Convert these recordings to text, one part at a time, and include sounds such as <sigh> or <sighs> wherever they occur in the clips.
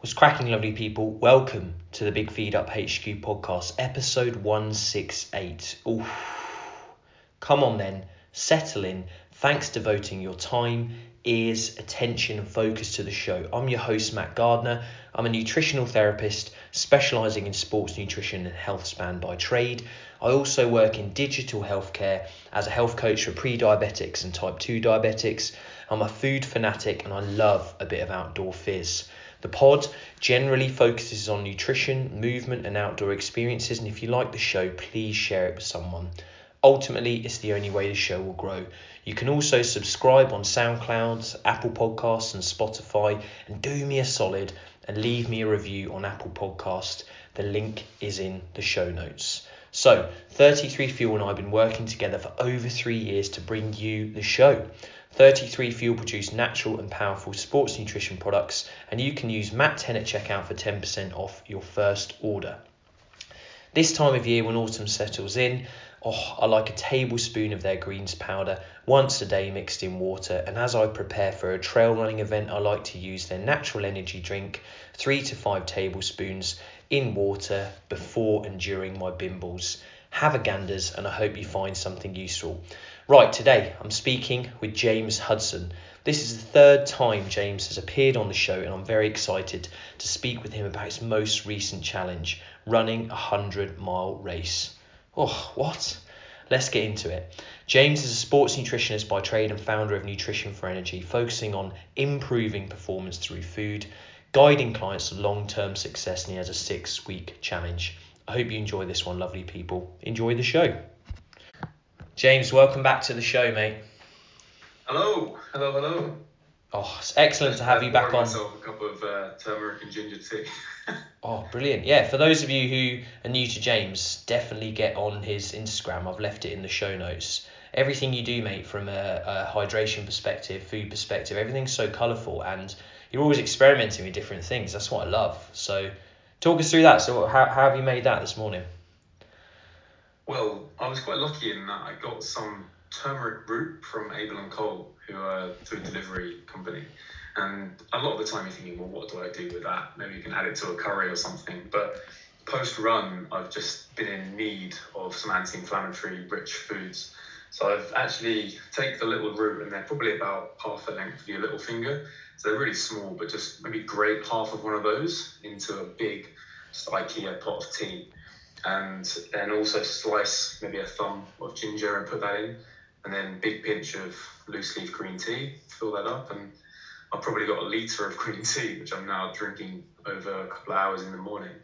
What's cracking, lovely people? Welcome to the Big Feed Up HQ podcast, episode 168. Oof. Come on then, settle in. Thanks devoting your time, ears, attention, and focus to the show. I'm your host, Matt Gardner. I'm a nutritional therapist specializing in sports nutrition and health span by trade. I also work in digital healthcare as a health coach for pre diabetics and type 2 diabetics. I'm a food fanatic and I love a bit of outdoor fizz. The pod generally focuses on nutrition, movement, and outdoor experiences. And if you like the show, please share it with someone. Ultimately, it's the only way the show will grow. You can also subscribe on SoundCloud, Apple Podcasts, and Spotify. And do me a solid and leave me a review on Apple Podcast. The link is in the show notes. So, 33 Fuel and I have been working together for over three years to bring you the show. 33 Fuel produce natural and powerful sports nutrition products, and you can use MAT10 at checkout for 10% off your first order. This time of year, when autumn settles in, oh, I like a tablespoon of their greens powder once a day mixed in water. And as I prepare for a trail running event, I like to use their natural energy drink, three to five tablespoons in water before and during my bimbles. Have a ganders, and I hope you find something useful. Right, today I'm speaking with James Hudson. This is the third time James has appeared on the show, and I'm very excited to speak with him about his most recent challenge running a 100 mile race. Oh, what? Let's get into it. James is a sports nutritionist by trade and founder of Nutrition for Energy, focusing on improving performance through food, guiding clients to long term success, and he has a six week challenge. I hope you enjoy this one, lovely people. Enjoy the show. James, welcome back to the show, mate. Hello, hello, hello. Oh, it's excellent to have you back on. myself a cup of uh, turmeric and ginger tea. <laughs> oh, brilliant. Yeah, for those of you who are new to James, definitely get on his Instagram. I've left it in the show notes. Everything you do, mate, from a, a hydration perspective, food perspective, everything's so colourful and you're always experimenting with different things. That's what I love. So, talk us through that. So, how, how have you made that this morning? Well, I was quite lucky in that I got some turmeric root from Abel and Cole, who are a food delivery company. And a lot of the time you're thinking, well, what do I do with that? Maybe you can add it to a curry or something. But post run, I've just been in need of some anti inflammatory rich foods. So I've actually taken the little root, and they're probably about half the length of your little finger. So they're really small, but just maybe grate half of one of those into a big IKEA pot of tea and then also slice maybe a thumb of ginger and put that in, and then big pinch of loose leaf green tea, fill that up, and I've probably got a litre of <laughs> green tea, which I'm now drinking over a couple of hours in the morning.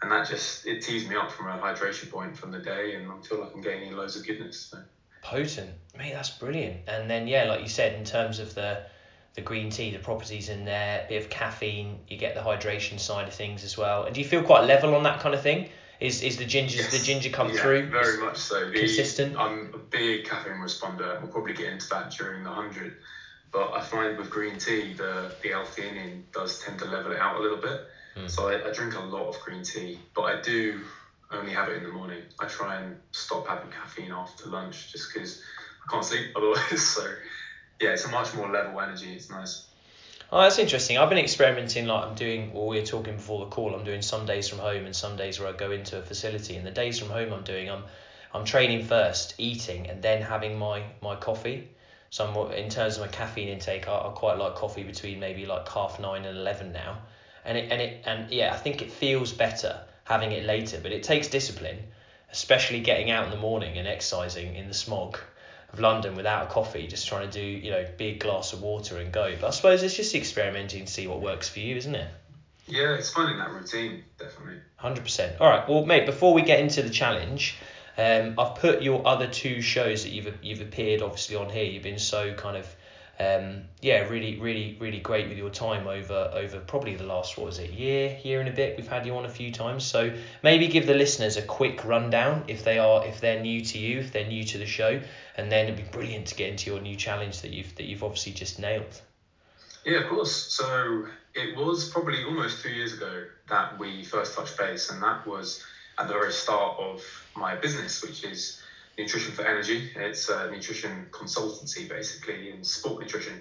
And that just, it tees me up from a hydration point from the day, and I feel like I'm gaining loads of goodness. So. Potent. Mate, that's brilliant. And then, yeah, like you said, in terms of the, the green tea, the properties in there, a bit of caffeine, you get the hydration side of things as well. And do you feel quite level on that kind of thing? Is is the ginger yes. the ginger come yeah, through? Very much so. The, consistent. I'm a big caffeine responder. We'll probably get into that during the hundred. But I find with green tea, the the L-theanine does tend to level it out a little bit. Mm. So I, I drink a lot of green tea, but I do only have it in the morning. I try and stop having caffeine after lunch just because I can't sleep <laughs> otherwise. So yeah, it's a much more level energy. It's nice. Oh, that's interesting. I've been experimenting, like I'm doing, well, we were talking before the call, I'm doing some days from home and some days where I go into a facility. And the days from home I'm doing, I'm, I'm training first, eating, and then having my, my coffee. So I'm, in terms of my caffeine intake, I, I quite like coffee between maybe like half nine and 11 now. And it, and it, and yeah, I think it feels better having it later, but it takes discipline, especially getting out in the morning and exercising in the smog of London without a coffee, just trying to do, you know, big glass of water and go. But I suppose it's just experimenting to see what works for you, isn't it? Yeah, it's finding that routine, definitely. 100%. All right, well, mate, before we get into the challenge, um, I've put your other two shows that you've you've appeared obviously on here. You've been so kind of um, yeah, really, really, really great with your time over over probably the last what was it year, year and a bit. We've had you on a few times, so maybe give the listeners a quick rundown if they are if they're new to you, if they're new to the show, and then it'd be brilliant to get into your new challenge that you've that you've obviously just nailed. Yeah, of course. So it was probably almost two years ago that we first touched base, and that was at the very start of my business, which is Nutrition for Energy. It's a nutrition consultancy basically in sport nutrition.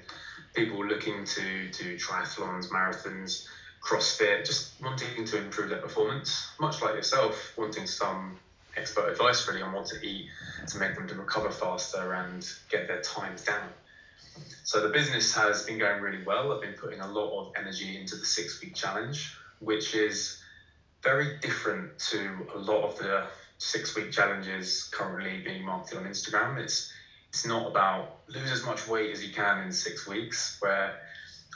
People looking to do triathlons, marathons, CrossFit, just wanting to improve their performance, much like yourself, wanting some expert advice really on what to eat to make them to recover faster and get their times down. So the business has been going really well. I've been putting a lot of energy into the six week challenge, which is very different to a lot of the six week challenges currently being marketed on Instagram. It's it's not about lose as much weight as you can in six weeks, where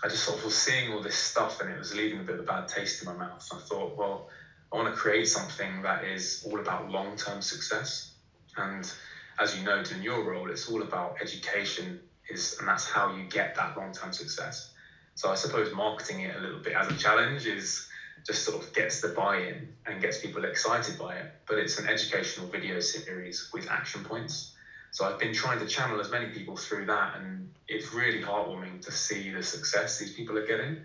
I just sort of was seeing all this stuff and it was leaving a bit of a bad taste in my mouth. I thought, well, I want to create something that is all about long term success. And as you know, in your role, it's all about education, is and that's how you get that long term success. So I suppose marketing it a little bit as a challenge is just sort of gets the buy-in and gets people excited by it. But it's an educational video series with action points. So I've been trying to channel as many people through that, and it's really heartwarming to see the success these people are getting.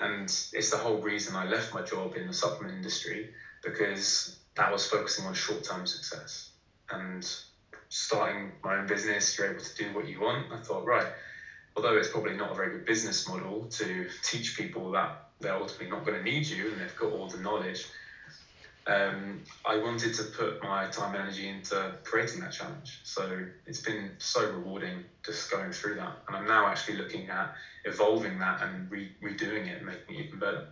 And it's the whole reason I left my job in the supplement industry because that was focusing on short-term success. And starting my own business, you're able to do what you want. I thought, right, although it's probably not a very good business model to teach people that they're ultimately not going to need you and they've got all the knowledge. Um, I wanted to put my time and energy into creating that challenge. So it's been so rewarding just going through that. And I'm now actually looking at evolving that and re- redoing it and making it even better.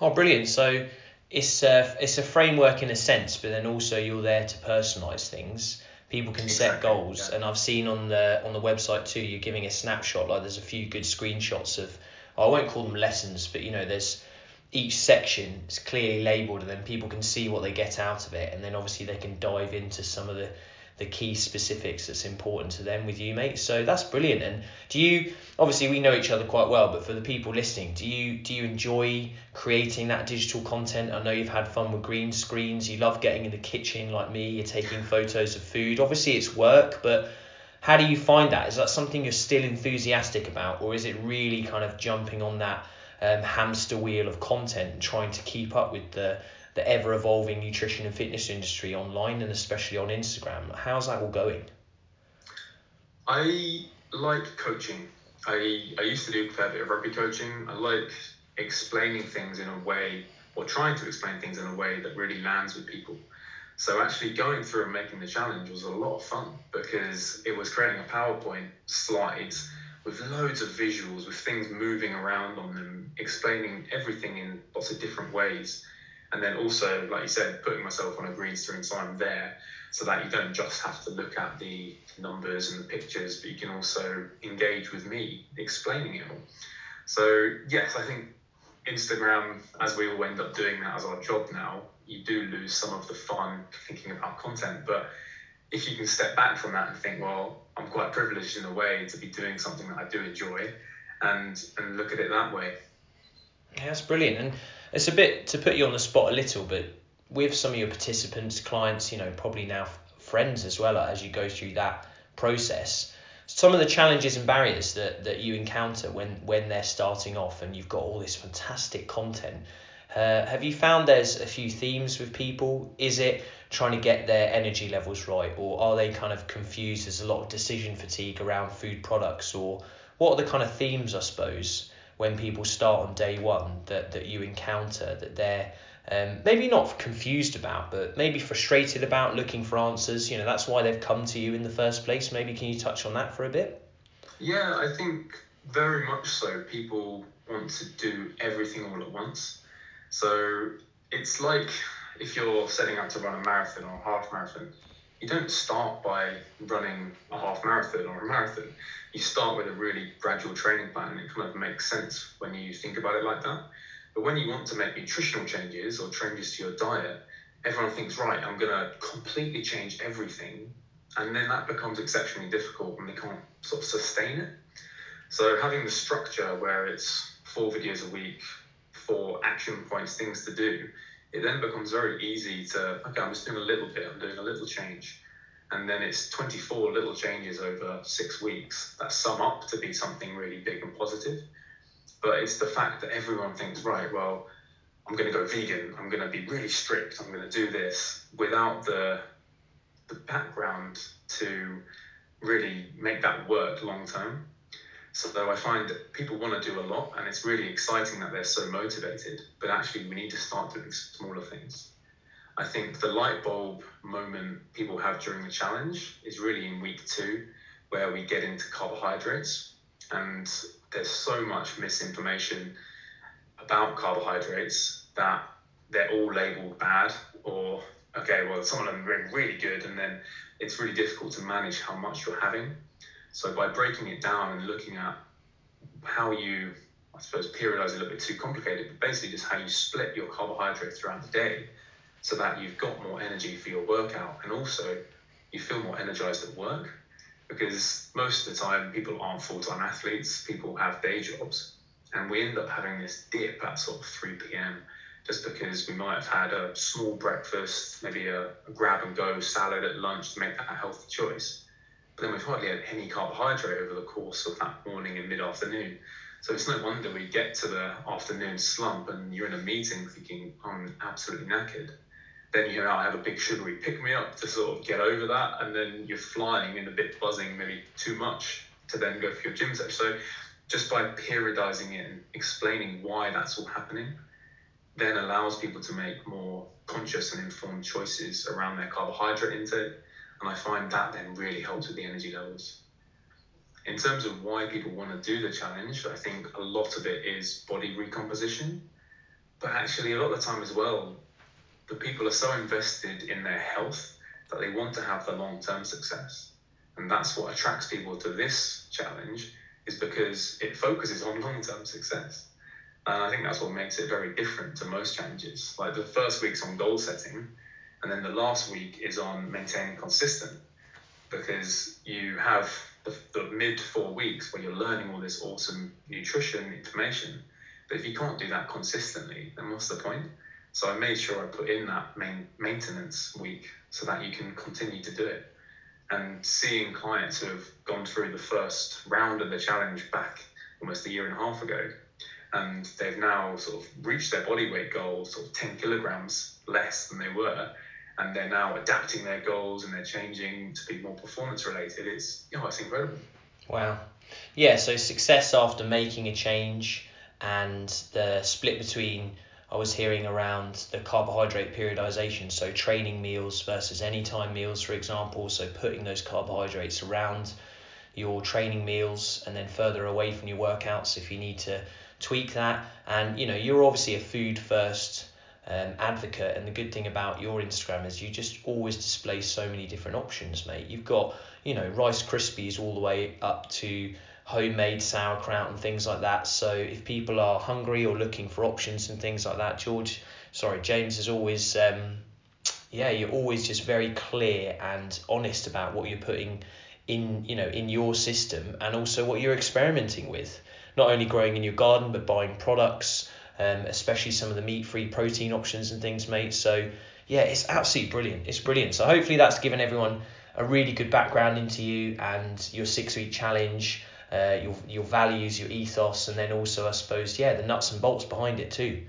Oh, brilliant. So it's a, it's a framework in a sense, but then also you're there to personalize things. People can exactly, set goals, yeah. and I've seen on the on the website too. You're giving a snapshot. Like there's a few good screenshots of I won't call them lessons, but you know, there's each section is clearly labeled, and then people can see what they get out of it, and then obviously they can dive into some of the the key specifics that's important to them with you, mate. So that's brilliant. And do you obviously we know each other quite well, but for the people listening, do you do you enjoy creating that digital content? I know you've had fun with green screens. You love getting in the kitchen like me. You're taking photos of food. Obviously, it's work, but how do you find that? Is that something you're still enthusiastic about, or is it really kind of jumping on that um, hamster wheel of content and trying to keep up with the the ever evolving nutrition and fitness industry online and especially on Instagram? How's that all going? I like coaching. I I used to do a fair bit of rugby coaching. I like explaining things in a way or trying to explain things in a way that really lands with people. So actually going through and making the challenge was a lot of fun because it was creating a PowerPoint slides with loads of visuals, with things moving around on them, explaining everything in lots of different ways. And then also, like you said, putting myself on a green screen so I'm there so that you don't just have to look at the numbers and the pictures, but you can also engage with me explaining it all. So, yes, I think Instagram, as we all end up doing that as our job now, you do lose some of the fun thinking about content. But if you can step back from that and think, well, I'm quite privileged in a way to be doing something that I do enjoy, and and look at it that way. Yeah, that's brilliant, and it's a bit to put you on the spot a little, but with some of your participants, clients, you know, probably now friends as well as you go through that process. Some of the challenges and barriers that, that you encounter when, when they're starting off and you've got all this fantastic content uh, have you found there's a few themes with people? Is it trying to get their energy levels right, or are they kind of confused? There's a lot of decision fatigue around food products, or what are the kind of themes, I suppose, when people start on day one that, that you encounter that they're um, maybe not confused about, but maybe frustrated about looking for answers? You know, that's why they've come to you in the first place. Maybe can you touch on that for a bit? Yeah, I think very much so. People want to do everything all at once so it's like if you're setting out to run a marathon or a half marathon, you don't start by running a half marathon or a marathon. You start with a really gradual training plan, and it kind of makes sense when you think about it like that. But when you want to make nutritional changes or changes to your diet, everyone thinks, right, I'm going to completely change everything. And then that becomes exceptionally difficult and they can't sort of sustain it. So having the structure where it's four videos a week, for action points, things to do, it then becomes very easy to, okay, I'm just doing a little bit, I'm doing a little change. And then it's 24 little changes over six weeks that sum up to be something really big and positive. But it's the fact that everyone thinks, right, well, I'm going to go vegan, I'm going to be really strict, I'm going to do this without the, the background to really make that work long term. So though I find that people want to do a lot, and it's really exciting that they're so motivated. But actually, we need to start doing smaller things. I think the light bulb moment people have during the challenge is really in week two, where we get into carbohydrates, and there's so much misinformation about carbohydrates that they're all labeled bad or okay, well, some of them are really good, and then it's really difficult to manage how much you're having. So by breaking it down and looking at how you, I suppose, periodize a little bit too complicated, but basically just how you split your carbohydrates throughout the day, so that you've got more energy for your workout, and also you feel more energized at work. Because most of the time, people aren't full-time athletes; people have day jobs, and we end up having this dip at sort of 3 p.m just because we might have had a small breakfast, maybe a, a grab and go salad at lunch to make that a healthy choice. Then we've hardly had any carbohydrate over the course of that morning and mid afternoon. So it's no wonder we get to the afternoon slump and you're in a meeting thinking, I'm absolutely knackered. Then you now have a big sugary pick me up to sort of get over that, and then you're flying and a bit buzzing, maybe too much to then go for your gym session. So just by periodizing it and explaining why that's all happening, then allows people to make more conscious and informed choices around their carbohydrate intake. And I find that then really helps with the energy levels. In terms of why people want to do the challenge, I think a lot of it is body recomposition. But actually, a lot of the time as well, the people are so invested in their health that they want to have the long term success. And that's what attracts people to this challenge, is because it focuses on long term success. And I think that's what makes it very different to most challenges. Like the first week's on goal setting, and then the last week is on maintaining consistent because you have the, the mid four weeks where you're learning all this awesome nutrition information. But if you can't do that consistently, then what's the point? So I made sure I put in that main maintenance week so that you can continue to do it. And seeing clients who have gone through the first round of the challenge back almost a year and a half ago and they've now sort of reached their body weight goal, sort of 10 kilograms less than they were, and they're now adapting their goals and they're changing to be more performance related. It's you know, it's incredible. Wow. Yeah, so success after making a change and the split between I was hearing around the carbohydrate periodization, so training meals versus anytime meals, for example, so putting those carbohydrates around your training meals and then further away from your workouts if you need to tweak that. And you know, you're obviously a food first um, advocate, and the good thing about your Instagram is you just always display so many different options, mate. You've got you know Rice Krispies all the way up to homemade sauerkraut and things like that. So if people are hungry or looking for options and things like that, George, sorry, James is always um, yeah, you're always just very clear and honest about what you're putting in you know in your system and also what you're experimenting with not only growing in your garden but buying products, um, especially some of the meat-free protein options and things, mate. So yeah, it's absolutely brilliant. It's brilliant. So hopefully that's given everyone a really good background into you and your six-week challenge. Uh, your your values, your ethos, and then also I suppose yeah the nuts and bolts behind it too.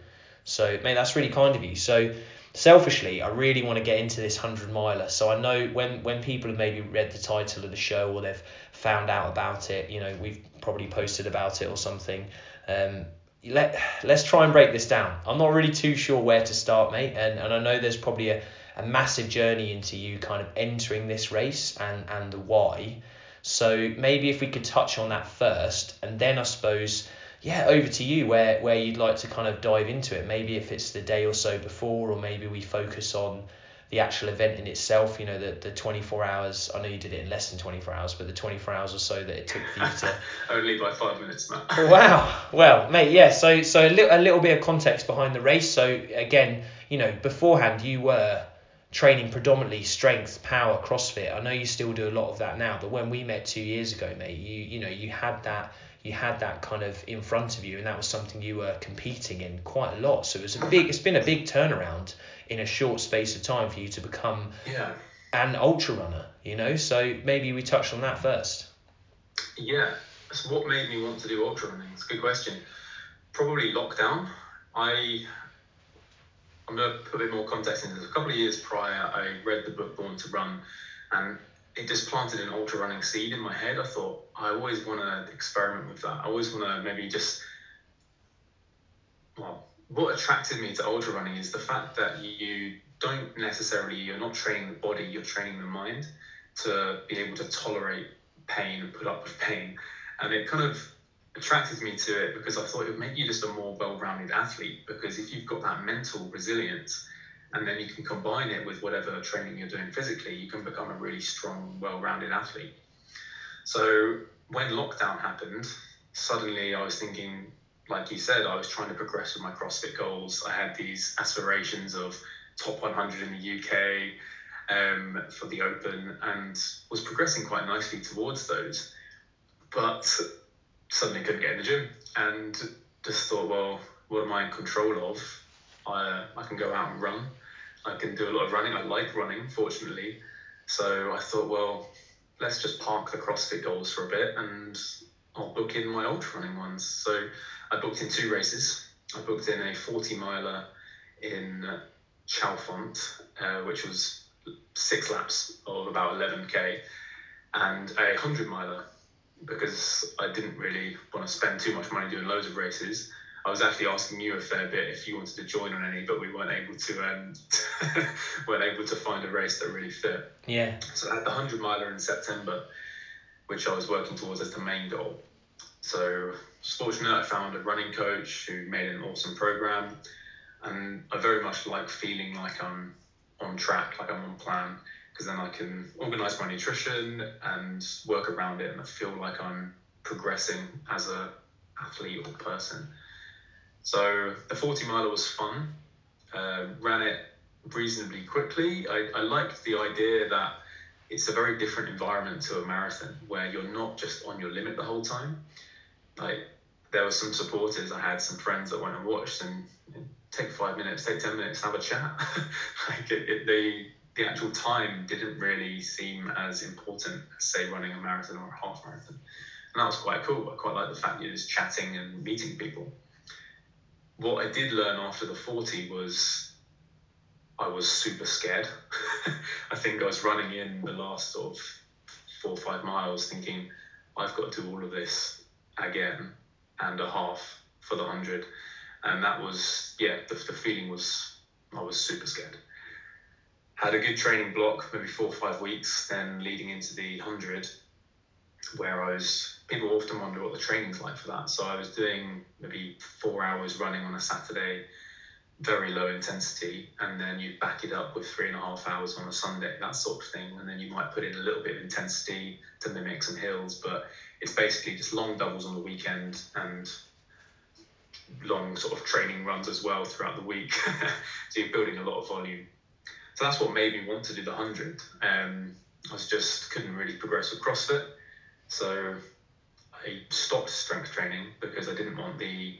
So mate, that's really kind of you. So selfishly, I really want to get into this hundred miler. So I know when when people have maybe read the title of the show or they've found out about it, you know, we've probably posted about it or something. Um, let let's try and break this down. I'm not really too sure where to start, mate, and and I know there's probably a, a massive journey into you kind of entering this race and and the why. So maybe if we could touch on that first, and then I suppose yeah, over to you where where you'd like to kind of dive into it. Maybe if it's the day or so before, or maybe we focus on the actual event in itself, you know, the, the 24 hours, I know you did it in less than 24 hours, but the 24 hours or so that it took for you to... <laughs> Only by five minutes, Matt. <laughs> wow. Well, mate, yeah, so so a, li- a little bit of context behind the race. So, again, you know, beforehand you were training predominantly strength, power, CrossFit. I know you still do a lot of that now, but when we met two years ago, mate, you you know, you had that you had that kind of in front of you and that was something you were competing in quite a lot so it was a big it's been a big turnaround in a short space of time for you to become yeah. an ultra runner you know? So maybe we touch on that first. Yeah. So what made me want to do ultra running? It's a good question. Probably lockdown. I i'm going to put a bit more context into this. A couple of years prior i read the book born to run and it just planted an ultra running seed in my head. I thought I always want to experiment with that. I always want to maybe just well, what attracted me to ultra running is the fact that you don't necessarily you're not training the body, you're training the mind to be able to tolerate pain and put up with pain. And it kind of attracted me to it because I thought it would make you just a more well-rounded athlete. Because if you've got that mental resilience, and then you can combine it with whatever training you're doing physically, you can become a really strong, well-rounded athlete. So when lockdown happened, suddenly I was thinking, like you said, I was trying to progress with my CrossFit goals. I had these aspirations of top 100 in the UK um, for the Open and was progressing quite nicely towards those. But suddenly couldn't get in the gym and just thought, well, what am I in control of? I, I can go out and run. I can do a lot of running. I like running, fortunately. So I thought, well, let's just park the CrossFit goals for a bit and I'll book in my ultra running ones. So I booked in two races. I booked in a 40 miler in Chalfont, uh, which was six laps of about 11k, and a 100 miler because I didn't really want to spend too much money doing loads of races. I was actually asking you a fair bit if you wanted to join on any, but we weren't able to um, <laughs> weren't able to find a race that really fit. Yeah. So I had the hundred miler in September, which I was working towards as the main goal. So Was I found a running coach who made an awesome program, and I very much like feeling like I'm on track, like I'm on plan, because then I can organise my nutrition and work around it, and I feel like I'm progressing as a athlete or person. So the 40 miler was fun. Uh, ran it reasonably quickly. I, I liked the idea that it's a very different environment to a marathon where you're not just on your limit the whole time. Like there were some supporters, I had some friends that went and watched and take five minutes, take 10 minutes, have a chat. <laughs> like it, it, the, the actual time didn't really seem as important as say running a marathon or a half marathon. And that was quite cool. I quite like the fact you're just chatting and meeting people what I did learn after the 40 was I was super scared. <laughs> I think I was running in the last sort of four or five miles thinking, I've got to do all of this again and a half for the 100. And that was, yeah, the, the feeling was I was super scared. Had a good training block, maybe four or five weeks, then leading into the 100, where I was people often wonder what the training's like for that. So I was doing maybe four hours running on a Saturday, very low intensity, and then you back it up with three and a half hours on a Sunday, that sort of thing. And then you might put in a little bit of intensity to mimic some hills, but it's basically just long doubles on the weekend and long sort of training runs as well throughout the week. <laughs> so you're building a lot of volume. So that's what made me want to do the 100. Um, I was just couldn't really progress with CrossFit. So I stopped strength training because I didn't want the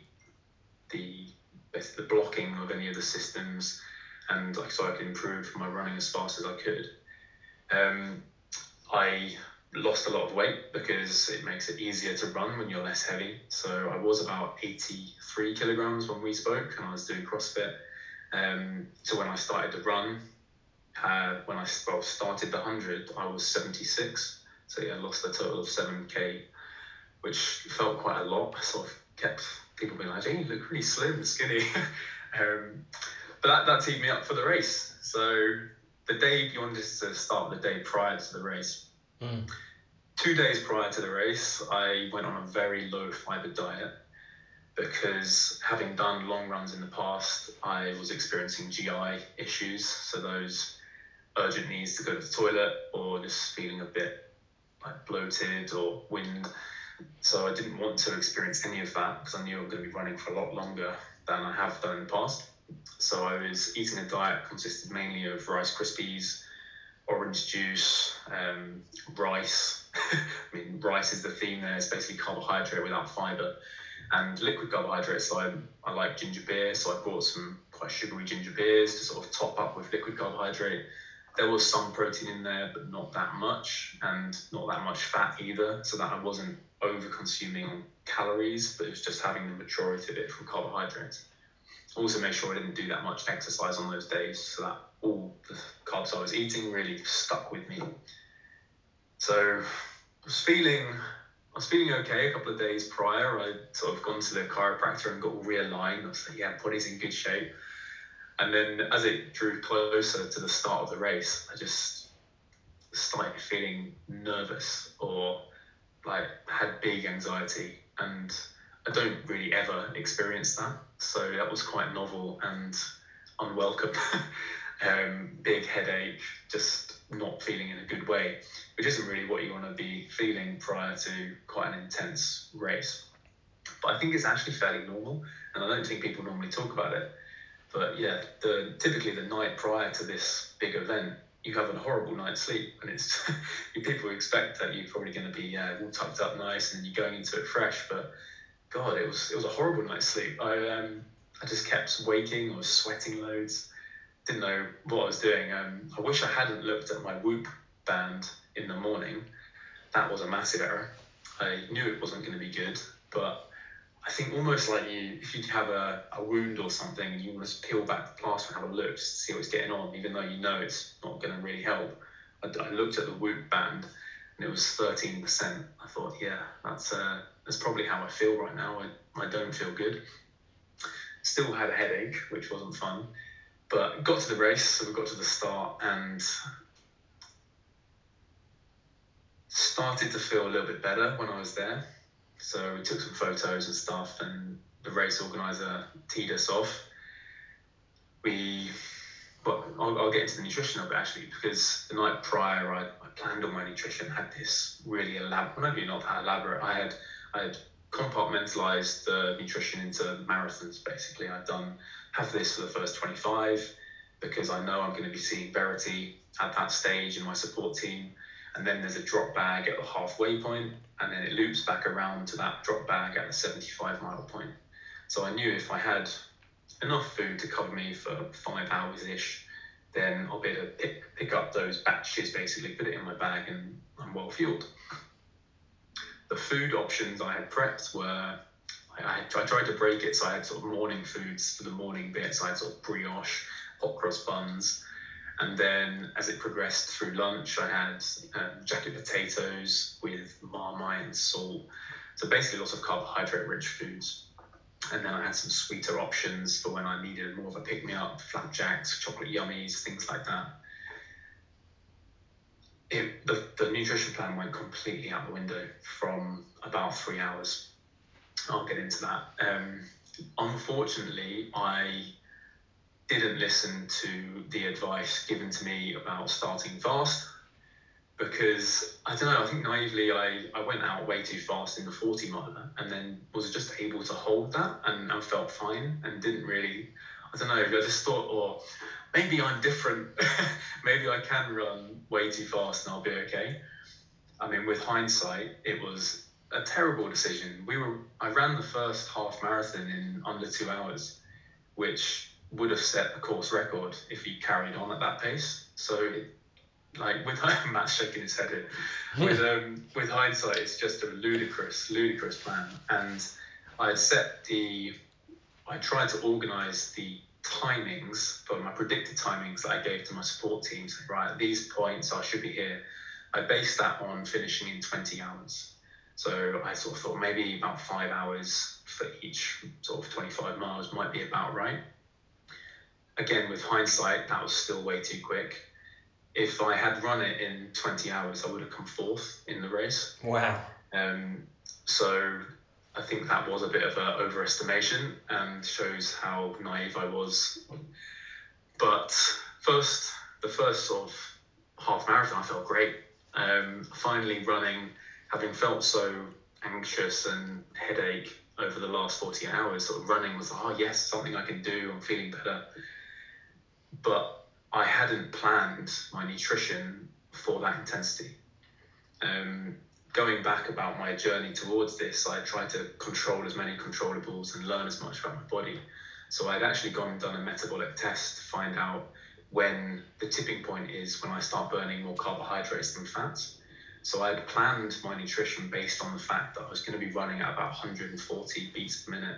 the the blocking of any of the systems, and so I could improve my running as fast as I could. Um, I lost a lot of weight because it makes it easier to run when you're less heavy. So I was about 83 kilograms when we spoke, and I was doing CrossFit. Um, so when I started to run, uh, when I well, started the 100, I was 76. So yeah, I lost a total of 7k which felt quite a lot. Sort of kept people being like, "Hey, you look really slim and skinny." <laughs> um, but that, that teed me up for the race. So the day you wanted to start the day prior to the race. Mm. Two days prior to the race, I went on a very low fiber diet because having done long runs in the past, I was experiencing GI issues. So those urgent needs to go to the toilet or just feeling a bit like bloated or wind so I didn't want to experience any of that because I knew I was going to be running for a lot longer than I have done in the past. So I was eating a diet consisted mainly of Rice Krispies, orange juice, um, rice. <laughs> I mean, rice is the theme there. It's basically carbohydrate without fiber and liquid carbohydrates. So I, I like ginger beer, so I bought some quite sugary ginger beers to sort of top up with liquid carbohydrate there was some protein in there, but not that much, and not that much fat either, so that I wasn't over consuming on calories, but it was just having the majority of it from carbohydrates. Also, made sure I didn't do that much exercise on those days, so that all the carbs I was eating really stuck with me. So I was feeling I was feeling okay a couple of days prior. I'd sort of gone to the chiropractor and got realigned. I was like, yeah, body's in good shape. And then as it drew closer to the start of the race, I just started feeling nervous or like had big anxiety. And I don't really ever experience that. So that was quite novel and unwelcome. <laughs> um, big headache, just not feeling in a good way, which isn't really what you want to be feeling prior to quite an intense race. But I think it's actually fairly normal, and I don't think people normally talk about it. But yeah, the typically the night prior to this big event, you have a horrible night's sleep, and it's <laughs> people expect that you're probably going to be uh, all tucked up nice and you're going into it fresh. But God, it was it was a horrible night's sleep. I um I just kept waking. I was sweating loads didn't know what I was doing. Um, I wish I hadn't looked at my Whoop band in the morning. That was a massive error. I knew it wasn't going to be good, but I think almost like you, if you have a, a wound or something you want to peel back the plaster and have a look to see what's getting on, even though you know it's not going to really help. I, I looked at the Whoop band and it was 13%. I thought, yeah, that's uh, that's probably how I feel right now. I, I don't feel good. Still had a headache, which wasn't fun but got to the race, so we got to the start and started to feel a little bit better when I was there. So we took some photos and stuff, and the race organizer teed us off. We, but I'll, I'll, get into the nutrition of it actually, because the night prior I, I planned all my nutrition, had this really elaborate, well, maybe not that elaborate. I had I had compartmentalized the nutrition into marathons basically. I've done have this for the first 25 because I know I'm going to be seeing Verity at that stage in my support team. And then there's a drop bag at the halfway point, and then it loops back around to that drop bag at the 75 mile point. So I knew if I had enough food to cover me for five hours ish, then I'll be able to pick, pick up those batches, basically put it in my bag, and I'm well fueled. The food options I had prepped were I, I, tried to break it, so I had sort of morning foods for the morning bits. I had sort of brioche, hot cross buns, and then as it progressed through lunch, I had um, jacket potatoes with marmite and salt. So basically, lots of carbohydrate-rich foods. And then I had some sweeter options for when I needed more of a pick-me-up, flapjacks, chocolate yummies, things like that. It, the, the nutrition plan went completely out the window from about three hours I'll get into that. Um, unfortunately, I didn't listen to the advice given to me about starting fast because I don't know, I think naively I, I went out way too fast in the 40 miler and then was just able to hold that and, and felt fine and didn't really, I don't know, I just thought, or oh, maybe I'm different. <laughs> maybe I can run way too fast and I'll be okay. I mean, with hindsight, it was a terrible decision. We were I ran the first half marathon in under two hours, which would have set the course record if he carried on at that pace. So, it, like with <laughs> Matt's shaking his head here, with <laughs> um, with hindsight, it's just a ludicrous, ludicrous plan. And I had set the, I tried to organise the timings for my predicted timings that I gave to my support teams. Right, at these points I should be here. I based that on finishing in 20 hours. So I sort of thought maybe about five hours for each sort of 25 miles might be about right. Again, with hindsight, that was still way too quick. If I had run it in 20 hours, I would have come fourth in the race. Wow. Um, so I think that was a bit of an overestimation and shows how naive I was. But first, the first sort of half marathon, I felt great. Um, finally running having felt so anxious and headache over the last 48 hours, sort of running was, oh, yes, something I can do. I'm feeling better. But I hadn't planned my nutrition for that intensity. Um, going back about my journey towards this, I tried to control as many controllables and learn as much about my body. So I'd actually gone and done a metabolic test to find out when the tipping point is when I start burning more carbohydrates than fats. So I'd planned my nutrition based on the fact that I was going to be running at about 140 beats per minute.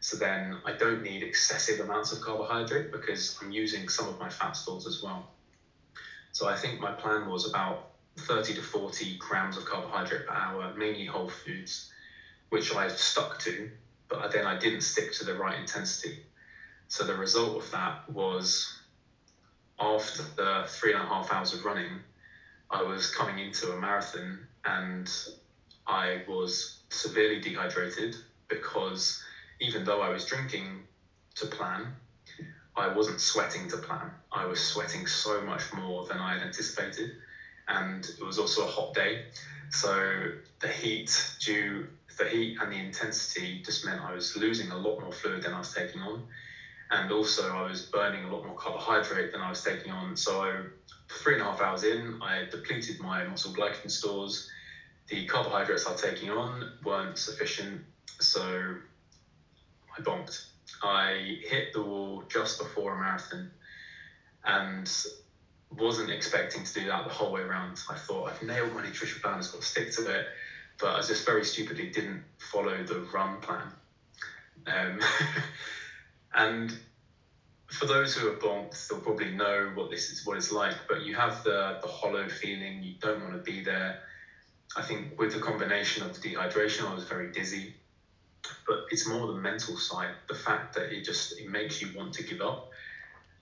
So then I don't need excessive amounts of carbohydrate because I'm using some of my fat stores as well. So I think my plan was about 30 to 40 grams of carbohydrate per hour, mainly whole foods, which I stuck to, but then I didn't stick to the right intensity. So the result of that was after the three and a half hours of running, I was coming into a marathon and I was severely dehydrated because even though I was drinking to plan, I wasn't sweating to plan. I was sweating so much more than I had anticipated. And it was also a hot day. So the heat due the heat and the intensity just meant I was losing a lot more fluid than I was taking on. And also I was burning a lot more carbohydrate than I was taking on. So three and a half hours in, I depleted my muscle glycogen stores. The carbohydrates I was taking on weren't sufficient, so I bonked. I hit the wall just before a marathon and wasn't expecting to do that the whole way around. I thought I've nailed my nutrition plan, I've got to stick to it, but I just very stupidly didn't follow the run plan. Um, <laughs> and for those who are bonked, they'll probably know what this is, what it's like. But you have the the hollow feeling. You don't want to be there. I think with the combination of the dehydration, I was very dizzy. But it's more the mental side, the fact that it just it makes you want to give up.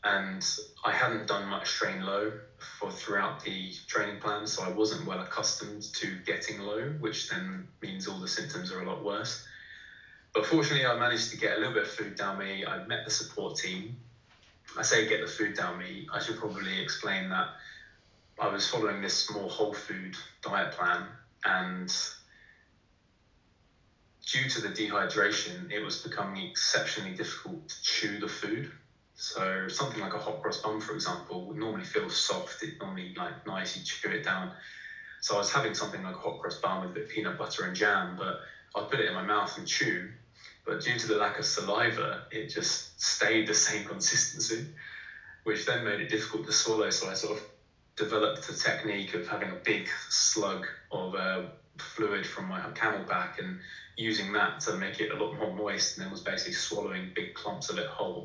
And I hadn't done much train low for throughout the training plan, so I wasn't well accustomed to getting low, which then means all the symptoms are a lot worse. But fortunately, I managed to get a little bit of food down me. I met the support team, I say get the food down me, I should probably explain that I was following this more whole food diet plan and due to the dehydration, it was becoming exceptionally difficult to chew the food. So something like a hot cross bun, for example, would normally feel soft. It normally like nice, you chew it down. So I was having something like a hot cross bun with a bit of peanut butter and jam, but I'd put it in my mouth and chew, but due to the lack of saliva, it just stayed the same consistency, which then made it difficult to swallow. So I sort of developed a technique of having a big slug of uh, fluid from my CamelBak and using that to make it a lot more moist, and then was basically swallowing big clumps of it whole.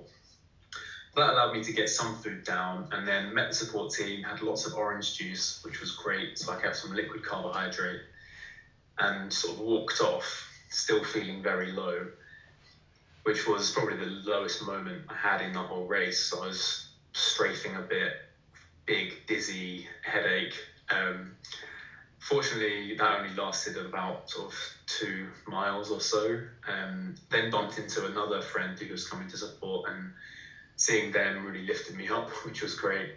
That allowed me to get some food down, and then met the support team, had lots of orange juice, which was great. So I kept some liquid carbohydrate, and sort of walked off, still feeling very low which was probably the lowest moment I had in the whole race. So I was strafing a bit, big, dizzy, headache. Um, fortunately, that only lasted about sort of two miles or so. Um, then bumped into another friend who was coming to support, and seeing them really lifted me up, <laughs> which was great.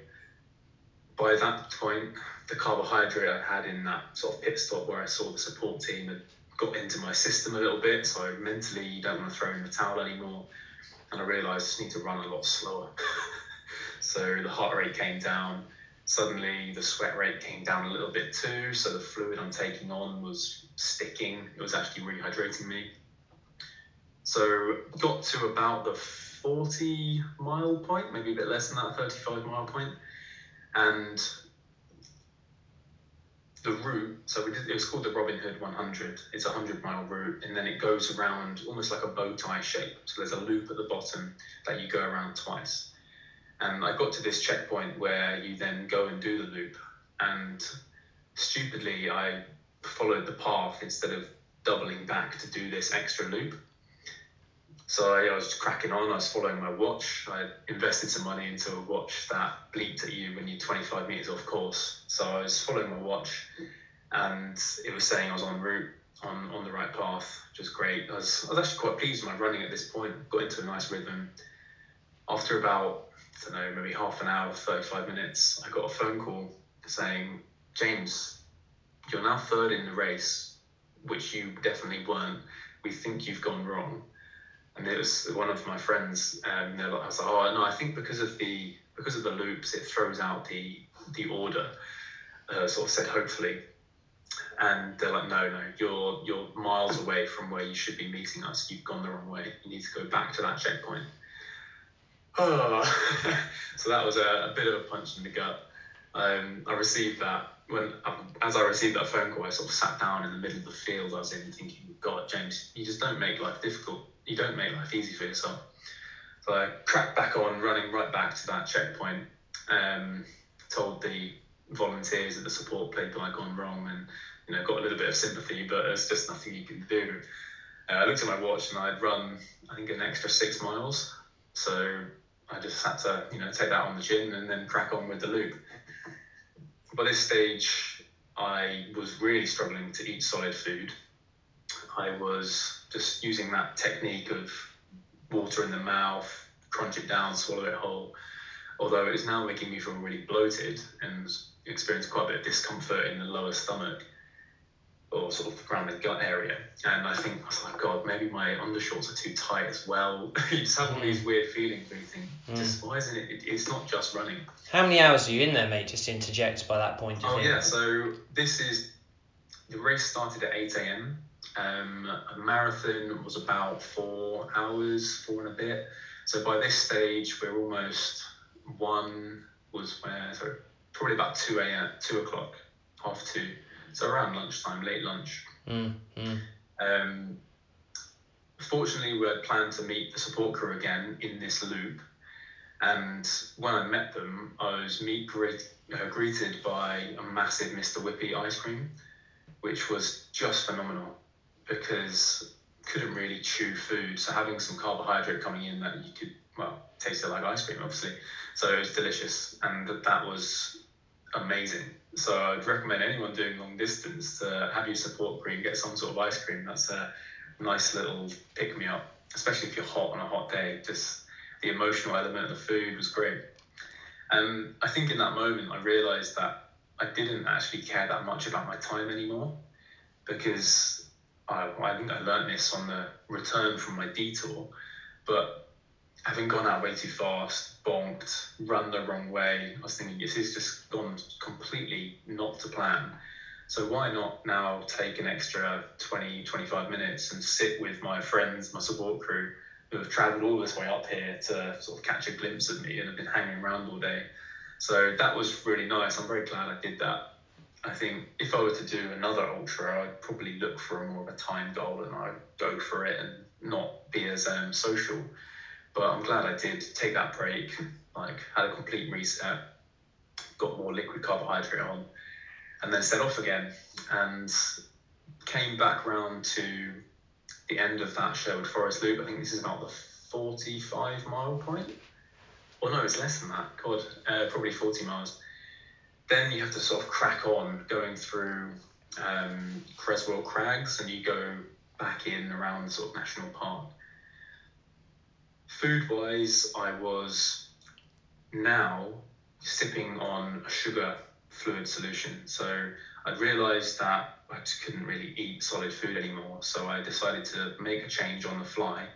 By that point, the carbohydrate I had in that sort of pit stop where I saw the support team had got into my system a little bit. So mentally, you don't want to throw in the towel anymore. And I realised I just need to run a lot slower. <laughs> so the heart rate came down. Suddenly, the sweat rate came down a little bit too. So the fluid I'm taking on was sticking. It was actually rehydrating me. So got to about the 40 mile point, maybe a bit less than that, 35 mile point, and the route, so we did, it was called the Robin Hood 100. It's a 100 mile route, and then it goes around almost like a bow tie shape. So there's a loop at the bottom that you go around twice. And I got to this checkpoint where you then go and do the loop. And stupidly, I followed the path instead of doubling back to do this extra loop. So I, was cracking on. I was following my watch. I invested some money into a watch that bleeped at you when you're 25 meters off course. So I was following my watch, and it was saying I was en route, on on the right path, which was great. I was, I was actually quite pleased with my running at this point. Got into a nice rhythm. After about I don't know maybe half an hour, 35 minutes, I got a phone call saying, James, you're now third in the race, which you definitely weren't. We think you've gone wrong and it was one of my friends. Um, they're like, I was like, oh no, I think because of the because of the loops, it throws out the the order. Uh, sort of said hopefully, and they're like, no, no, you're you're miles away from where you should be meeting us. You've gone the wrong way. You need to go back to that checkpoint. Oh, <sighs> so that was a, a, bit of a punch in the gut. Um, I received that when um, as I received that phone call, I sort of sat down in the middle of the field I was in, thinking, God, James, you just don't make life difficult you don't make life easy for yourself. So I cracked back on, running right back to that checkpoint. Um, told the volunteers at the support people I'd gone wrong and you know got a little bit of sympathy, but there's just nothing you can do. Uh, I looked at my watch and I'd run I think an extra six miles, so I just had to you know take that on the chin and then crack on with the loop. By this stage, I was really struggling to eat solid food. I was just using that technique of water in the mouth, crunch it down, swallow it whole. Although it was now making me feel really bloated and experience quite a bit of discomfort in the lower stomach or sort of around the gut area. And I think I was like, God, maybe my undershorts are too tight as well. <laughs> you just have all these weird feelings where you think, mm. just why isn't it, it? It's not just running. How many hours are you in there, mate? Just to interject by that point. Oh think? yeah, so this is the race started at 8 a.m. Um, a marathon was about four hours, four and a bit. So by this stage, we're almost one was where so probably about 2 a.m. two o'clock, half two so around lunchtime, late lunch. Mm, mm. Um, fortunately, we had planned to meet the support crew again in this loop. And when I met them, I was meet greet, uh, greeted by a massive Mr. Whippy ice cream, which was just phenomenal because couldn't really chew food. So having some carbohydrate coming in that you could, well, tasted like ice cream, obviously. So it was delicious, and that was amazing. So I'd recommend anyone doing long distance to have your support cream, get some sort of ice cream. That's a nice little pick me up, especially if you're hot on a hot day. Just the emotional element of the food was great. And I think in that moment, I realized that I didn't actually care that much about my time anymore because I, I think I learned this on the return from my detour. But having gone out way too fast, bonked, run the wrong way, I was thinking this has just gone completely not to plan. So why not now take an extra 20, 25 minutes and sit with my friends, my support crew, who have travelled all this way up here to sort of catch a glimpse of me and have been hanging around all day. So that was really nice. I'm very glad I did that. I think if I were to do another ultra, I'd probably look for a more of a time goal and I'd go for it and not be as um, social. But I'm glad I did take that break, like had a complete reset, got more liquid carbohydrate on, and then set off again and came back round to the end of that Sherwood Forest loop. I think this is about the 45 mile point. Or no, it's less than that. God, uh, probably 40 miles. Then you have to sort of crack on going through um, Creswell Crags and you go back in around sort of National Park food wise, I was now sipping on a sugar fluid solution. So I realized that I just couldn't really eat solid food anymore. So I decided to make a change on the fly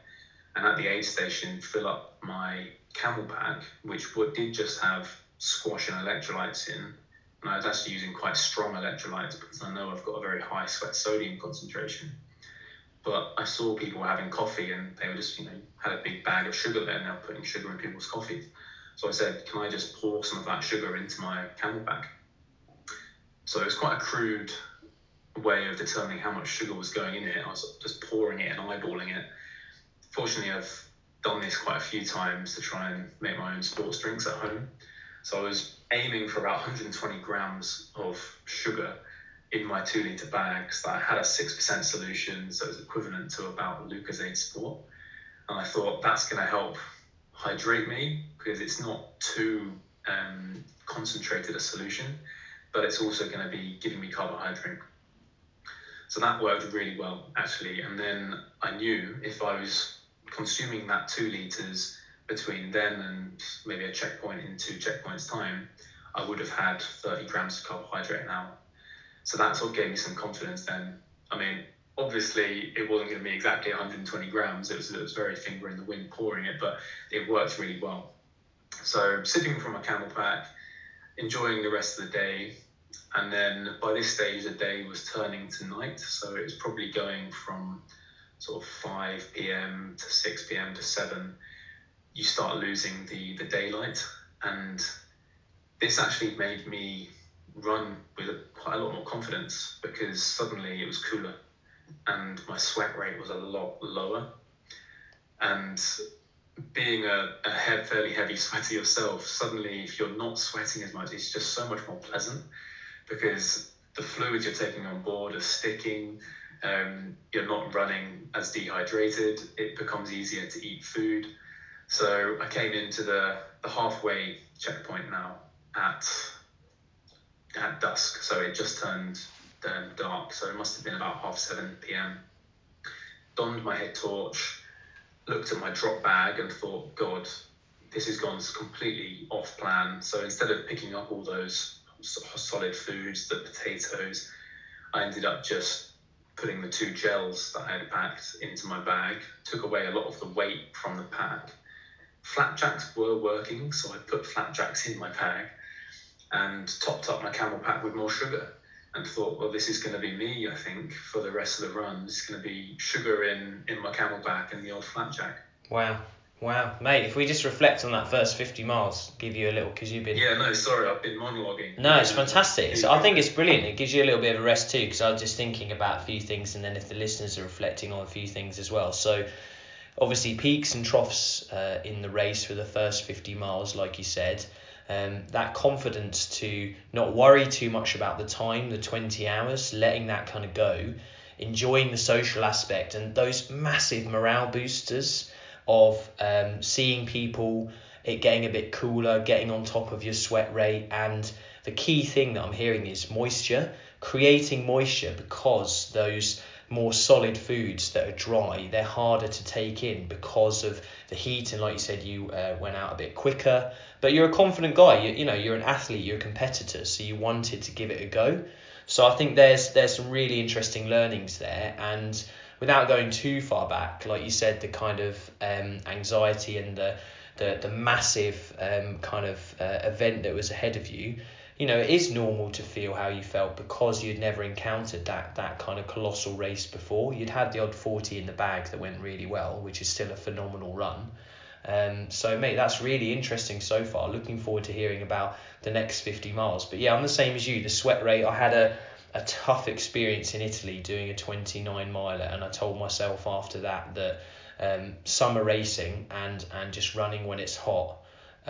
and at the aid station fill up my CamelBak, which did just have squash and electrolytes in. And I was actually using quite strong electrolytes because I know I've got a very high sweat sodium concentration. But I saw people having coffee and they were just, you know, had a big bag of sugar there and they were putting sugar in people's coffees. So I said, can I just pour some of that sugar into my CamelBak? So it was quite a crude way of determining how much sugar was going in it. I was just pouring it and eyeballing it. Fortunately, I've done this quite a few times to try and make my own sports drinks at home. So I was aiming for about 120 grams of sugar in my two litre bags that I had a 6% solution, so it was equivalent to about Lucozade Sport. And I thought that's going to help hydrate me because it's not too um, concentrated a solution, but it's also going to be giving me carbohydrate. So that worked really well actually. And then I knew if I was consuming that two litres between then and maybe a checkpoint in two checkpoints time, I would have had 30 grams of carbohydrate an hour. So that sort of gave me some confidence then. I mean, obviously it wasn't going to be exactly 120 grams. It was, it was very finger in the wind pouring it, but it worked really well. So sipping from a CamelBak, enjoying the rest of the day, and then by this stage the day was turning to night. So it was probably going from sort of 5 p.m. to 6 p.m. to 7. You start losing the the daylight, and this actually made me run with quite a lot more confidence because suddenly it was cooler and my sweat rate was a lot lower. And being a, a he- fairly heavy sweater yourself, suddenly if you're not sweating as much, it's just so much more pleasant because the fluids you're taking on board are sticking. Um, you're not running as dehydrated. It becomes easier to eat food. So I came into the, the halfway checkpoint now at at dusk. So it just turned um, dark. So it must have been about half seven p.m. Donned my head torch, looked at my drop bag, and thought, God, this has gone completely off plan. So instead of picking up all those solid foods, the potatoes, I ended up just putting the two gels that I had packed into my bag, took away a lot of the weight from the pack. Flapjacks were working, so I put flapjacks in my bag and topped up my CamelBak with more sugar and thought, well, this is going to be me, I think, for the rest of the run. It's going to be sugar in, in my CamelBak and the old flapjack. Wow. Wow, mate, if we just reflect on that first 50 miles, give you a little, because you've been. Yeah, no, sorry, I've been monologuing. No, it's fantastic. So I think it's brilliant. It gives you a little bit of a rest too, because I was just thinking about a few things, and then if the listeners are reflecting on a few things as well. So, obviously, peaks and troughs uh, in the race for the first 50 miles, like you said. Um, that confidence to not worry too much about the time, the 20 hours, letting that kind of go, enjoying the social aspect, and those massive morale boosters of um, seeing people, it getting a bit cooler, getting on top of your sweat rate, and the key thing that I'm hearing is moisture, creating moisture because those more solid foods that are dry, they're harder to take in because of the heat. And like you said, you uh, went out a bit quicker, but you're a confident guy. You, you know, you're an athlete, you're a competitor, so you wanted to give it a go. So I think there's there's some really interesting learnings there, and without going too far back, like you said, the kind of um, anxiety and the the, the massive um, kind of uh, event that was ahead of you, you know, it is normal to feel how you felt because you'd never encountered that that kind of colossal race before. You'd had the odd 40 in the bag that went really well, which is still a phenomenal run. Um, so, mate, that's really interesting so far. Looking forward to hearing about the next 50 miles. But yeah, I'm the same as you. The sweat rate, I had a a tough experience in Italy doing a 29 miler, and I told myself after that that um, summer racing and and just running when it's hot.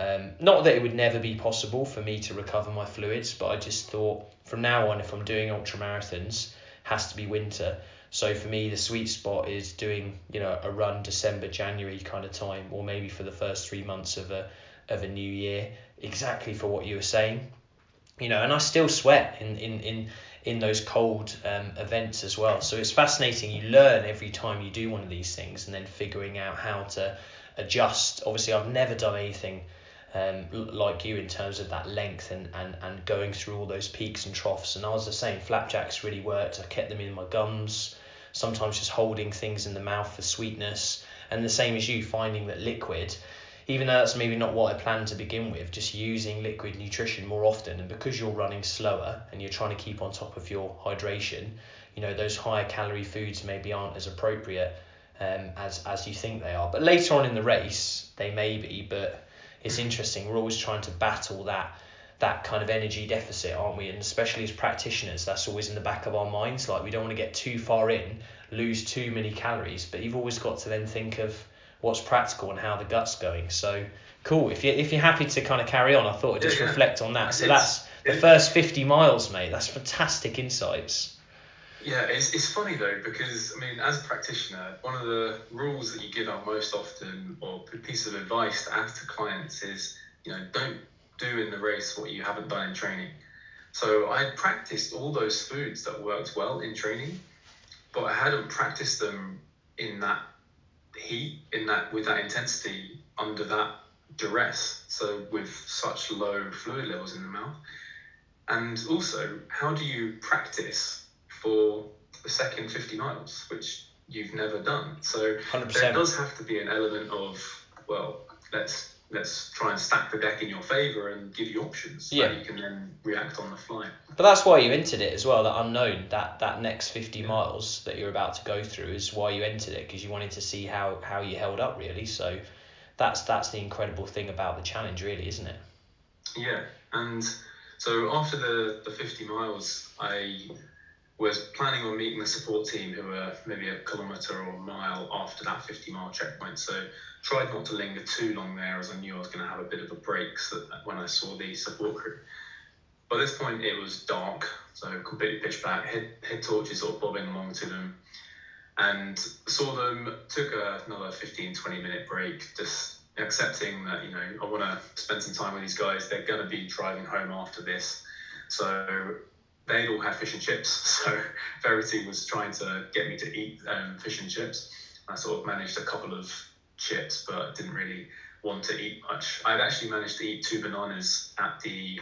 Um, not that it would never be possible for me to recover my fluids, but I just thought from now on, if I'm doing ultra marathons, has to be winter. So for me, the sweet spot is doing you know a run December January kind of time, or maybe for the first three months of a of a new year. Exactly for what you were saying, you know, and I still sweat in in in in those cold um, events as well. So it's fascinating. You learn every time you do one of these things, and then figuring out how to adjust. Obviously, I've never done anything um, like you in terms of that length and, and, and going through all those peaks and troughs. And I was the same. Flapjacks really worked. I kept them in my gums. Sometimes just holding things in the mouth for sweetness. And the same as you, finding that liquid even though that's maybe not what I planned to begin with, just using liquid nutrition more often. And because you're running slower and you're trying to keep on top of your hydration, you know, those higher calorie foods maybe aren't as appropriate um, as, as you think they are. But later on in the race, they may be. But it's interesting. We're always trying to battle that that kind of energy deficit, aren't we? And especially as practitioners, that's always in the back of our minds. Like we don't want to get too far in, lose too many calories, but you've always got to then think of what's practical and how the gut's going. So cool. If you if you're happy to kind of carry on, I thought I'd just yeah, yeah. reflect on that. So It's- that's the first 50 miles, mate. That's fantastic insights. Yeah, it's, it's funny though because I mean, as a practitioner, one of the rules that you give out most often, or piece of advice to ask to clients is, you know, don't do in the race what you haven't done in training. So I had practiced all those foods that worked well in training, but I hadn't practiced them in that heat, in that with that intensity under that duress. So with such low fluid levels in the mouth, and also how do you practice for the second 50 miles, which you've never done? So 100%. there does have to be an element of well, let's let's try and stack the deck in your favor and give you options Yeah. that you can then react on the fly. But that's why you entered it as well. That unknown, that that next 50 miles that you're about to go through is why you entered it because you wanted to see how how you held up really. So that's that's the incredible thing about the challenge, really, isn't it? Yeah, and so after the, the 50 miles, I was planning on meeting the support team who were maybe a kilometre or a mile after that 50 mile checkpoint. So tried not to linger too long there as I knew I was going to have a bit of a break so when I saw the support crew. By this point, it was dark, so completely pitch black, head, head torches sort of bobbing along to them, and saw them, took a, another 15, 20 minute break, just accepting that, you know, I want to spend some time with these guys. They're going to be driving home after this. So they'd all had fish and chips. <laughs> So Verity was trying to get me to eat um, fish and chips. I sort of managed a couple of chips, but didn't really want to eat much. I'd actually managed to eat two bananas at the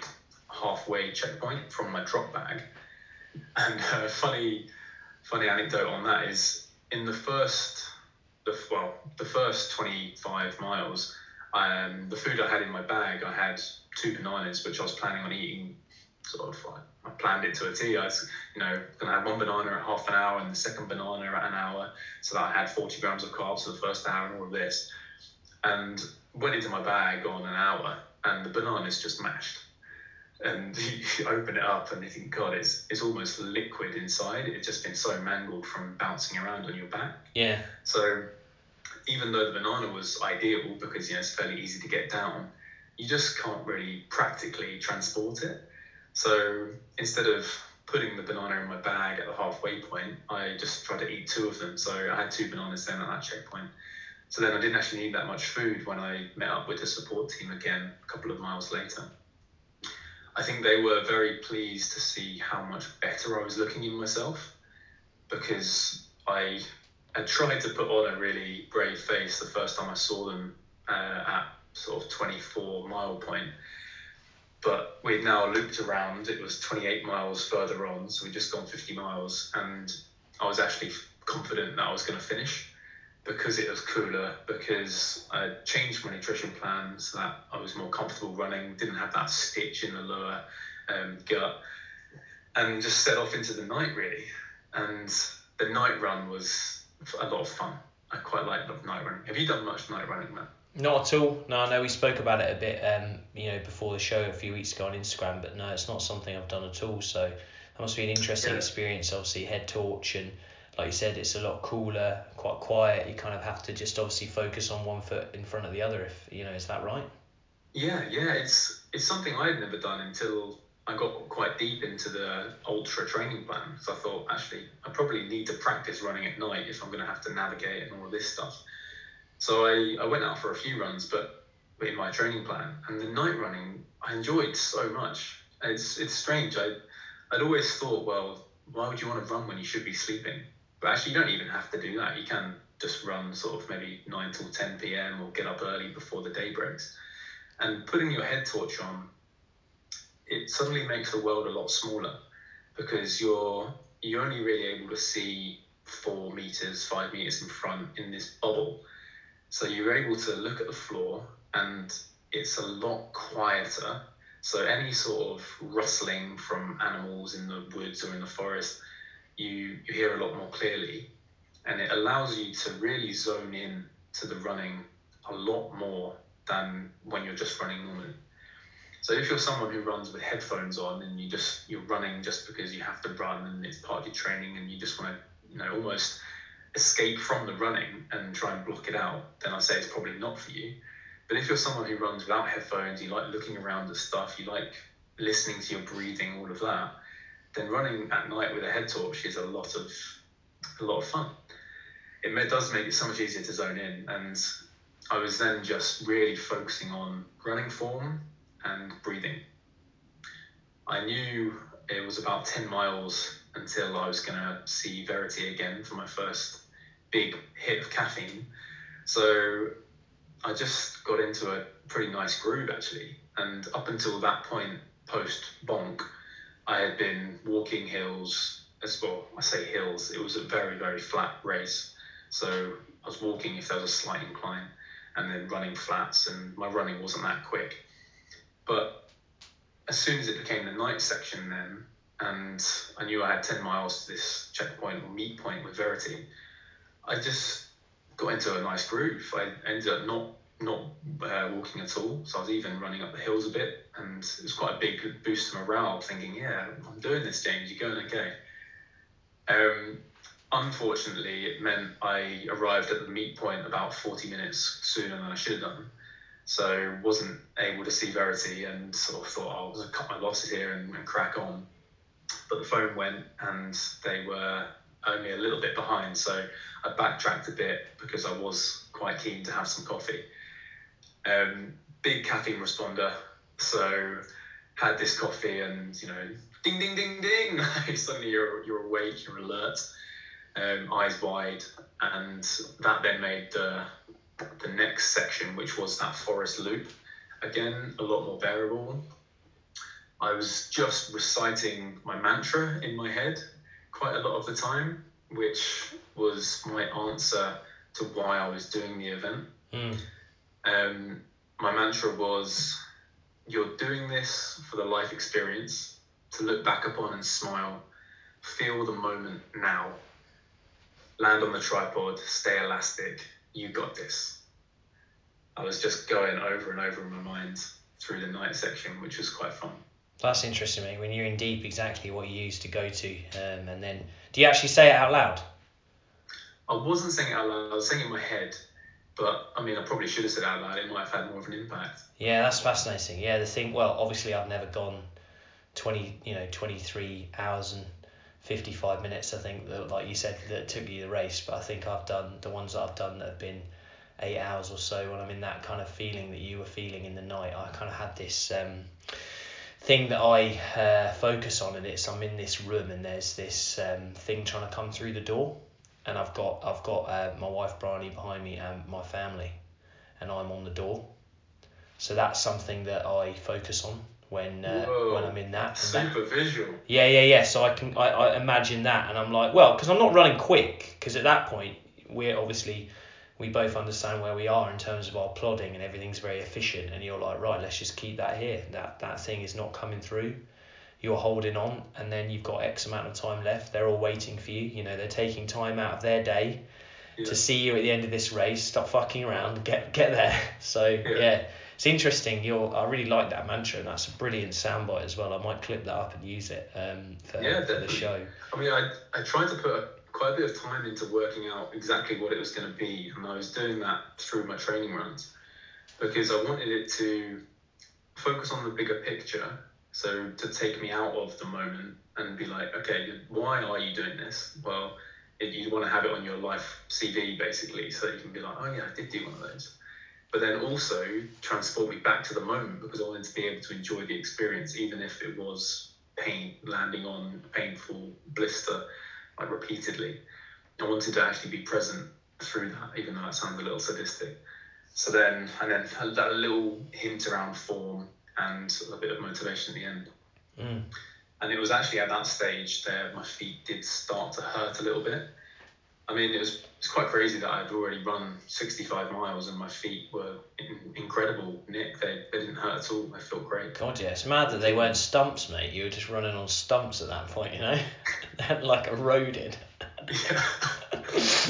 halfway checkpoint from my drop bag. And a uh, funny, funny anecdote on that is in the first, the, well, the first 25 miles, um, the food I had in my bag, I had two bananas, which I was planning on eating sort of like I planned it to a T. I was, you know, gonna have one banana at half an hour and the second banana at an hour, so that I had 40 grams of carbs for the first hour and all of this. And went into my bag on an hour, and the banana's just mashed. And <laughs> you open it up and you think, God, it's it's almost liquid inside. It's just been so mangled from bouncing around on your back. Yeah. So even though the banana was ideal because you know it's fairly easy to get down, you just can't really practically transport it. So instead of putting the banana in my bag at the halfway point, I just tried to eat two of them. So I had two bananas then at that checkpoint. So then I didn't actually need that much food when I met up with the support team again a couple of miles later. I think they were very pleased to see how much better I was looking in myself because I had tried to put on a really brave face the first time I saw them uh, at sort of 24 mile point but we'd now looped around. It was 28 miles further on, so we'd just gone 50 miles, and I was actually confident that I was going to finish because it was cooler, because I changed my nutrition plan so that I was more comfortable running, didn't have that stitch in the lower um, gut, and just set off into the night really. And the night run was a lot of fun. I quite like night running. Have you done much night running, Matt? Not at all. No, I know we spoke about it a bit, um, you know, before the show a few weeks ago on Instagram, but no, it's not something I've done at all. So that must be an interesting yeah. experience. Obviously, head torch and like you said, it's a lot cooler, quite quiet. You kind of have to just obviously focus on one foot in front of the other. If you know, is that right? Yeah, yeah. It's it's something I had never done until I got quite deep into the ultra training plan. So I thought actually I probably need to practice running at night if I'm going to have to navigate and all of this stuff. So I, I went out for a few runs, but in my training plan, and the night running I enjoyed so much. It's it's strange. I I'd always thought, well, why would you want to run when you should be sleeping? But actually, you don't even have to do that. You can just run sort of maybe 9 till 10 p.m. or get up early before the day breaks. And putting your head torch on, it suddenly makes the world a lot smaller because you're you're only really able to see four meters, five meters in front in this bubble. So you're able to look at the floor and it's a lot quieter. So any sort of rustling from animals in the woods or in the forest, you, you hear a lot more clearly. And it allows you to really zone in to the running a lot more than when you're just running normally. So if you're someone who runs with headphones on and you just you're running just because you have to run and it's part of your training and you just want to you know almost escape from the running and try and block it out, then I'd say it's probably not for you. But if you're someone who runs without headphones, you like looking around at stuff, you like listening to your breathing, all of that, then running at night with a head torch is a lot of a lot of fun. It does make it so much easier to zone in, and I was then just really focusing on running form and breathing. I knew it was about 10 miles until I was going to see Verity again for my first big hit of caffeine. So I just got into a pretty nice groove actually. And up until that point, post bonk, I had been walking hills as well. I say hills, it was a very, very flat race. So I was walking if there was a slight incline and then running flats, and my running wasn't that quick. But as soon as it became the night section, then and I knew I had 10 miles to this checkpoint or meet point with Verity, I just got into a nice groove. I ended up not not uh, walking at all, so I was even running up the hills a bit, and it was quite a big boost to morale. Thinking, yeah, I'm doing this, James. You're going okay. Um, unfortunately, it meant I arrived at the meet point about 40 minutes sooner than I should have done. So wasn't able to see Verity and sort of thought oh, I'll just cut my losses here and, and crack on. But the phone went and they were only a little bit behind. So I backtracked a bit because I was quite keen to have some coffee. Um, big caffeine responder. So had this coffee and, you know, ding, ding, ding, ding. <laughs> Suddenly you're, you're awake, you're alert um, eyes wide, and that then made the the next section, which was that forest loop, again a lot more bearable. I was just reciting my mantra in my head quite a lot of the time, which was my answer to why I was doing the event. Mm. Um, my mantra was, "You're doing this for the life experience, to look back upon and smile, feel the moment now." land on the tripod, stay elastic, you got this. I was just going over and over in my mind through the night section, which was quite fun. That's interesting, mate. When you're in deep, exactly what you used to go to, um, and then do you actually say it out loud? I wasn't saying it out loud. I was saying it in my head, but I mean, I probably should have said it out loud. It might have had more of an impact. Yeah, that's fascinating. Yeah, the thing. Well, obviously, I've never gone twenty, you know, twenty three hours and 55 minutes, I think, that, like you said, that took you the race. But I think I've done the ones that I've done that have been eight hours or so when I'm in that kind of feeling that you were feeling in the night. I kind of had this um, thing that I uh, focus on, and it's I'm in this room and there's this um, thing trying to come through the door, and I've got I've got uh, my wife Bryony behind me and my family, and I'm on the door. So that's something that I focus on when uh, Whoa, when I'm in that. Super that, visual. Yeah, yeah, yeah. So I can I, I imagine that, and I'm like, well, because I'm not running quick, because at that point we're obviously we both understand where we are in terms of our plodding and everything's very efficient, and you're like, right, let's just keep that here. That that thing is not coming through. You're holding on, and then you've got X amount of time left. They're all waiting for you. You know, they're taking time out of their day Yeah. to see you at the end of this race. Stop fucking around. Get get there. <laughs> So Yeah. yeah, it's interesting. You're I really like that mantra, and that's a brilliant soundbite as well. I might clip that up and use it um, for, Yeah, for the show. I mean, I, I tried to put quite a bit of time into working out exactly what it was going to be, and I was doing that through my training runs because I wanted it to focus on the bigger picture. So to take me out of the moment and be like, okay, why are you doing this? Well, you want to have it on your life CV basically, so you can be like, oh yeah, I did do one of those. But then also transport me back to the moment because I wanted to be able to enjoy the experience, even if it was pain, landing on a painful blister, like repeatedly. I wanted to actually be present through that, even though that sounds a little sadistic. So then, and then that little hint around form and a bit of motivation at the end. Mm. And it was actually at that stage that my feet did start to hurt a little bit. I mean, it was it's quite crazy that I'd already run 65 miles and my feet were in incredible nick. They, they didn't hurt at all. They felt great. God, yeah, it's mad that they weren't stumps, mate. You were just running on stumps at that point, you know, <laughs> they had like eroded. Yeah.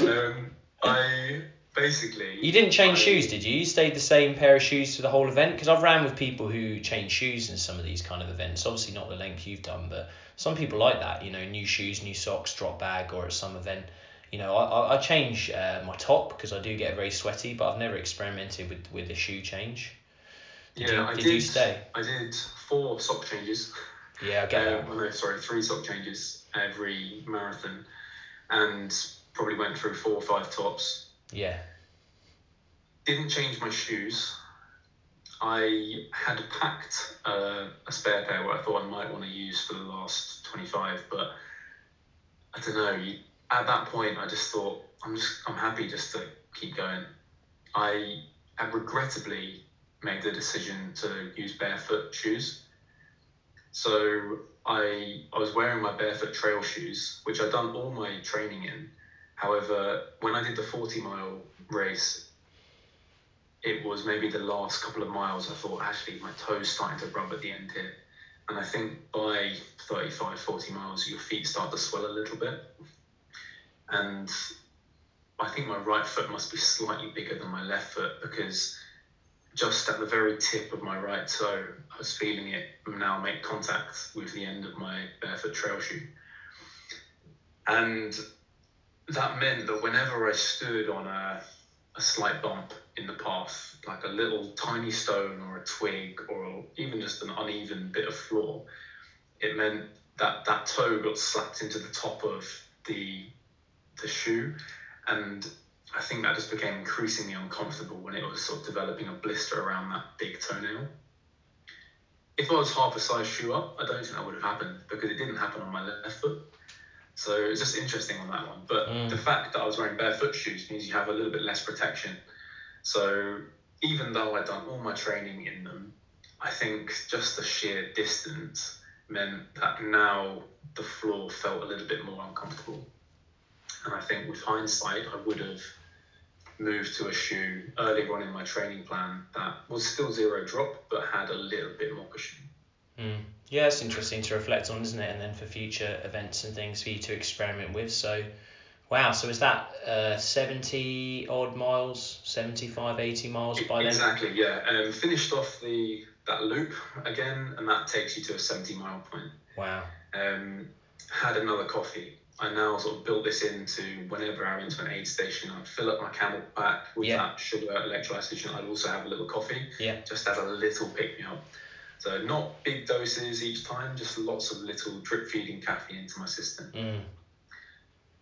<laughs> um, I basically. You didn't change I- shoes, did you? You stayed the same pair of shoes for the whole event? Because I've ran with people who change shoes in some of these kind of events. Obviously, not the length you've done, but some people like that. You know, new shoes, new socks, drop bag, or at some event. You know, I, I, change uh, my top because I do get very sweaty, but I've never experimented with, with the shoe change. Did yeah, you- I did did. you stay? I did four sock changes. Yeah, I get Um, that. oh no, sorry, three sock changes every marathon, and probably went through four or five tops. Yeah. Didn't change my shoes. I had packed uh, a spare pair where I thought I might want to use for the last 25, but I don't know. You, at that point, I just thought I'm just I'm happy just to keep going. I have regrettably made the decision to use barefoot shoes. So I I was wearing my barefoot trail shoes, which I'd done all my training in. However, when I did the 40 mile race, it was maybe the last couple of miles. I thought actually my toes starting to rub at the end here, and I think by 35, 40 miles, your feet start to swell a little bit, and I think my right foot must be slightly bigger than my left foot because just at the very tip of my right toe, I was feeling it now make contact with the end of my barefoot trail shoe. And that meant that whenever I stood on a, a slight bump in the path, like a little tiny stone or a twig or even just an uneven bit of floor, it meant that that toe got slapped into the top of the the shoe, and I think that just became increasingly uncomfortable when it was sort of developing a blister around that big toenail. If I was half a size shoe up, I don't think that would have happened because it didn't happen on my left foot. So it's just interesting on that one. But Mm. the fact that I was wearing barefoot shoes means you have a little bit less protection. So even though I'd done all my training in them, I think just the sheer distance meant that now the floor felt a little bit more uncomfortable. And I think with hindsight, I would have moved to a shoe earlier on in my training plan that was still zero drop but had a little bit more cushion. Mm. Yeah, it's interesting to reflect on, isn't it? And then for future events and things for you to experiment with. So, wow. So is that uh, 70 odd miles, 75, 80 miles by then? Exactly, yeah. Um, finished off the that loop again, and that takes you to a 70 mile point. Wow. Um, had another coffee. I now sort of built this into whenever I went to an aid station, I'd fill up my camel pack with Yeah. that sugar electrolyte solution. I'd also have a little coffee, Yeah. just as a little pick me up. So not big doses each time, just lots of little drip feeding caffeine into my system. Mm.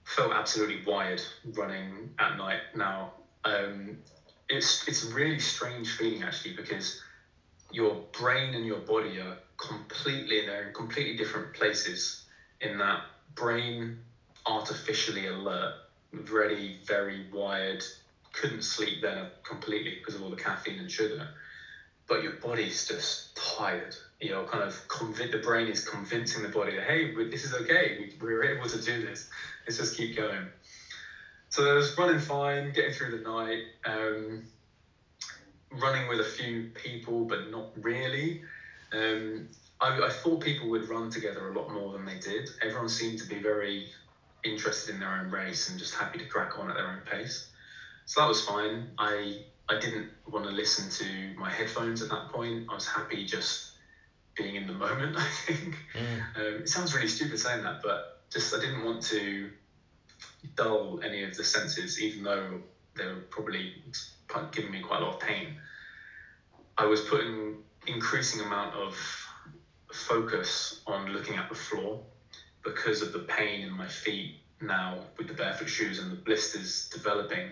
Felt absolutely wired running at night now. Um, it's it's a really strange feeling actually because your brain and your body are completely they're in completely different places in that brain artificially alert very very wired couldn't sleep then completely because of all the caffeine and sugar. But your body's just tired. You know kind of conv- the brain is convincing the body that hey this is okay. We, we're able to do this. Let's just keep going. So I was running fine getting through the night um, running with a few people, but not really. Um, I, I thought people would run together a lot more than they did. Everyone seemed to be very interested in their own race and just happy to crack on at their own pace. So that was fine. I I didn't want to listen to my headphones at that point. I was happy just being in the moment. <laughs> I think Mm. um, it sounds really stupid saying that, but just I didn't want to dull any of the senses, even though they were probably giving me quite a lot of pain. I was putting increasing amount of focus on looking at the floor because of the pain in my feet now with the barefoot shoes and the blisters developing.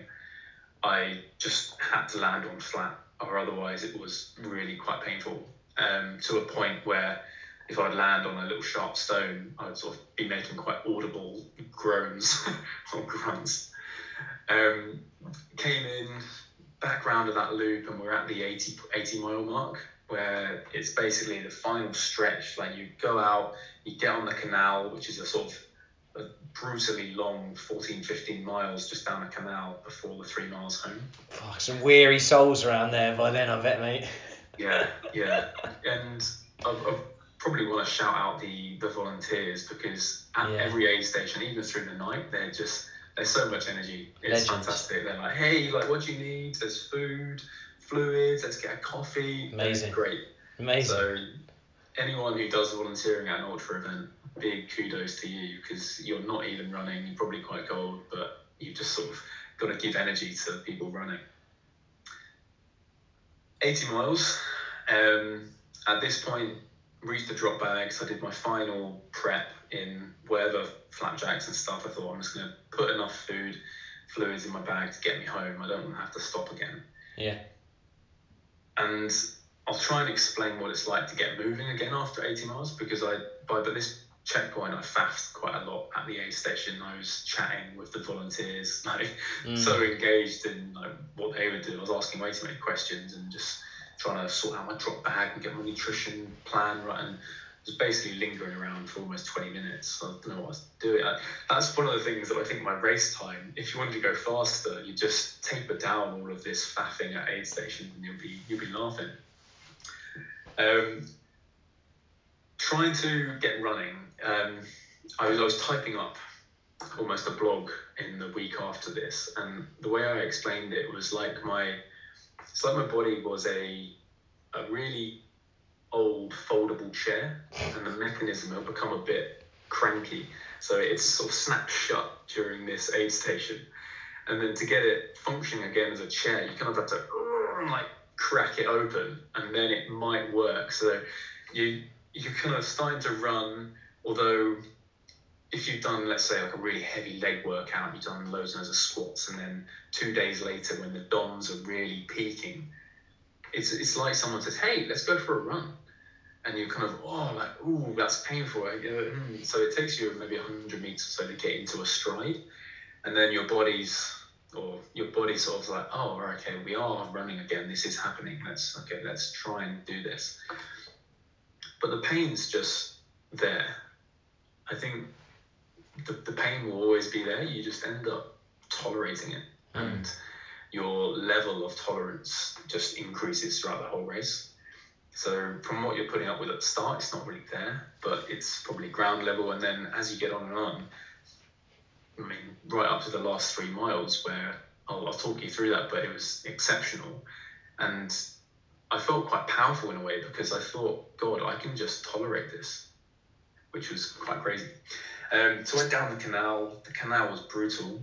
I just had to land on flat, or otherwise it was really quite painful. Um, to a point where if I'd land on a little sharp stone, I'd sort of be making quite audible groans <laughs> or grunts. Um, came in back round of that loop, and we're at the 80, 80 mile mark, where it's basically the final stretch. Like you go out, you get on the canal, which is a sort of a brutally long 14, 15 miles just down a canal before the three miles home. Fuck, some weary souls around there by then, I bet, mate. Yeah, yeah. <laughs> and I, I probably want to shout out the, the volunteers because at Yeah. every aid station, even through the night, they're just there's so much energy. It's Legends. fantastic. They're like, hey, like, what do you need? There's food, fluids. Let's get a coffee. Amazing. great. Amazing. So anyone who does volunteering at an ultra event, big kudos to you because you're not even running. You're probably quite cold, but you've just sort of got to give energy to the people running. 80 miles. Um, at this point, reached the drop bags. I did my final prep in wherever flapjacks and stuff. I thought I'm just going to put enough food, fluids in my bag to get me home. I don't want to have to stop again. Yeah. And I'll try and explain what it's like to get moving again after 80 miles because I by this checkpoint I faffed quite a lot at the aid station. I was chatting with the volunteers, <laughs> like Mm. so engaged in like what they would do. I was asking way too many questions and just trying to sort out my drop bag and get my nutrition plan right and just basically lingering around for almost 20 minutes. I don't know what I was doing. That's one of the things that I think my race time, if you wanted to go faster, you just taper down all of this faffing at aid stations and you'll be you'll be laughing. Um, trying to get running, um, I was I was typing up almost a blog in the week after this, and the way I explained it was like my it's like my body was a a really old foldable chair, and the mechanism had become a bit cranky. So it's sort of snapped shut during this aid station. And then to get it functioning again as a chair, you kind of have to <clears throat> like crack it open and then it might work. So you you're kind of starting to run, although if you've done, let's say, like a really heavy leg workout, you've done loads and loads of squats, and then two days later, when the DOMs are really peaking, it's it's like someone says, "Hey, let's go for a run," and you're kind of, oh, like, ooh, that's painful. Mm. So it takes you maybe 100 meters or so to get into a stride, and then your body's or your body sort of like, oh, okay, we are running again. This is happening. Let's okay, let's try and do this. But the pain's just there. I think the, the pain will always be there. You just end up tolerating it, mm. and your level of tolerance just increases throughout the whole race. So from what you're putting up with at the start, it's not really there, but it's probably ground level. And then as you get on and on, I mean, right up to the last three miles, where I'll, I'll talk you through that, but it was exceptional, and I felt quite powerful in a way because I thought, God, I can just tolerate this, which was quite crazy. Um, so I went down the canal. The canal was brutal.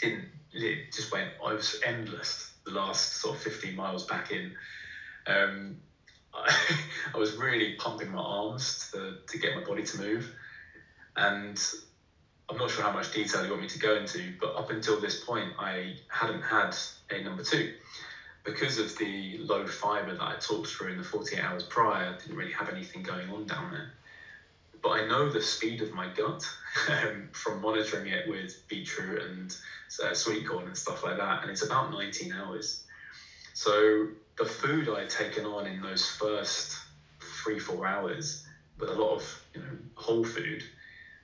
Didn't it just went? I was endless. The last sort of 15 miles back in. Um, I, <laughs> I was really pumping my arms to, to get my body to move, and I'm not sure how much detail you want me to go into, but up until this point, I hadn't had a number two. Because of the low fiber that I talked through in the 48 hours prior, I didn't really have anything going on down there. But I know the speed of my gut <laughs> um, from monitoring it with beetroot and uh, sweet corn and stuff like that, and it's about 19 hours. So the food I had taken on in those first three, four hours, with a lot of you know whole food,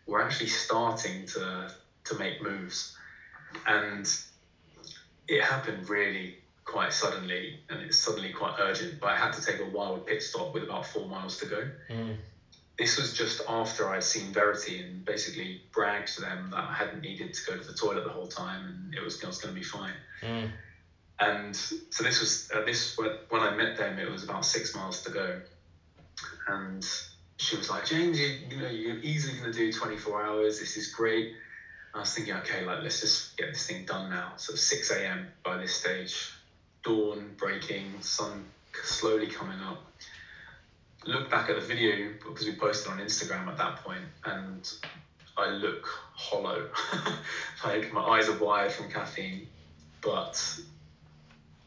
were actually starting to to make moves, and it happened really quite suddenly, and it's suddenly quite urgent. But I had to take a wild pit stop with about four miles to go. Mm. This was just after I'd seen Verity and basically bragged to them that I hadn't needed to go to the toilet the whole time and it was, was going to be fine. Mm. And so this was uh, this when I met them, it was about six miles to go, and she was like, James, you, you know, you're easily going to do 24 hours. This is great. I was thinking, okay, like let's just get this thing done now. So 6 a.m. by this stage, dawn breaking, sun slowly coming up. Look back at the video because we posted on Instagram at that point, and I look hollow. <laughs> like my eyes are wired from caffeine, but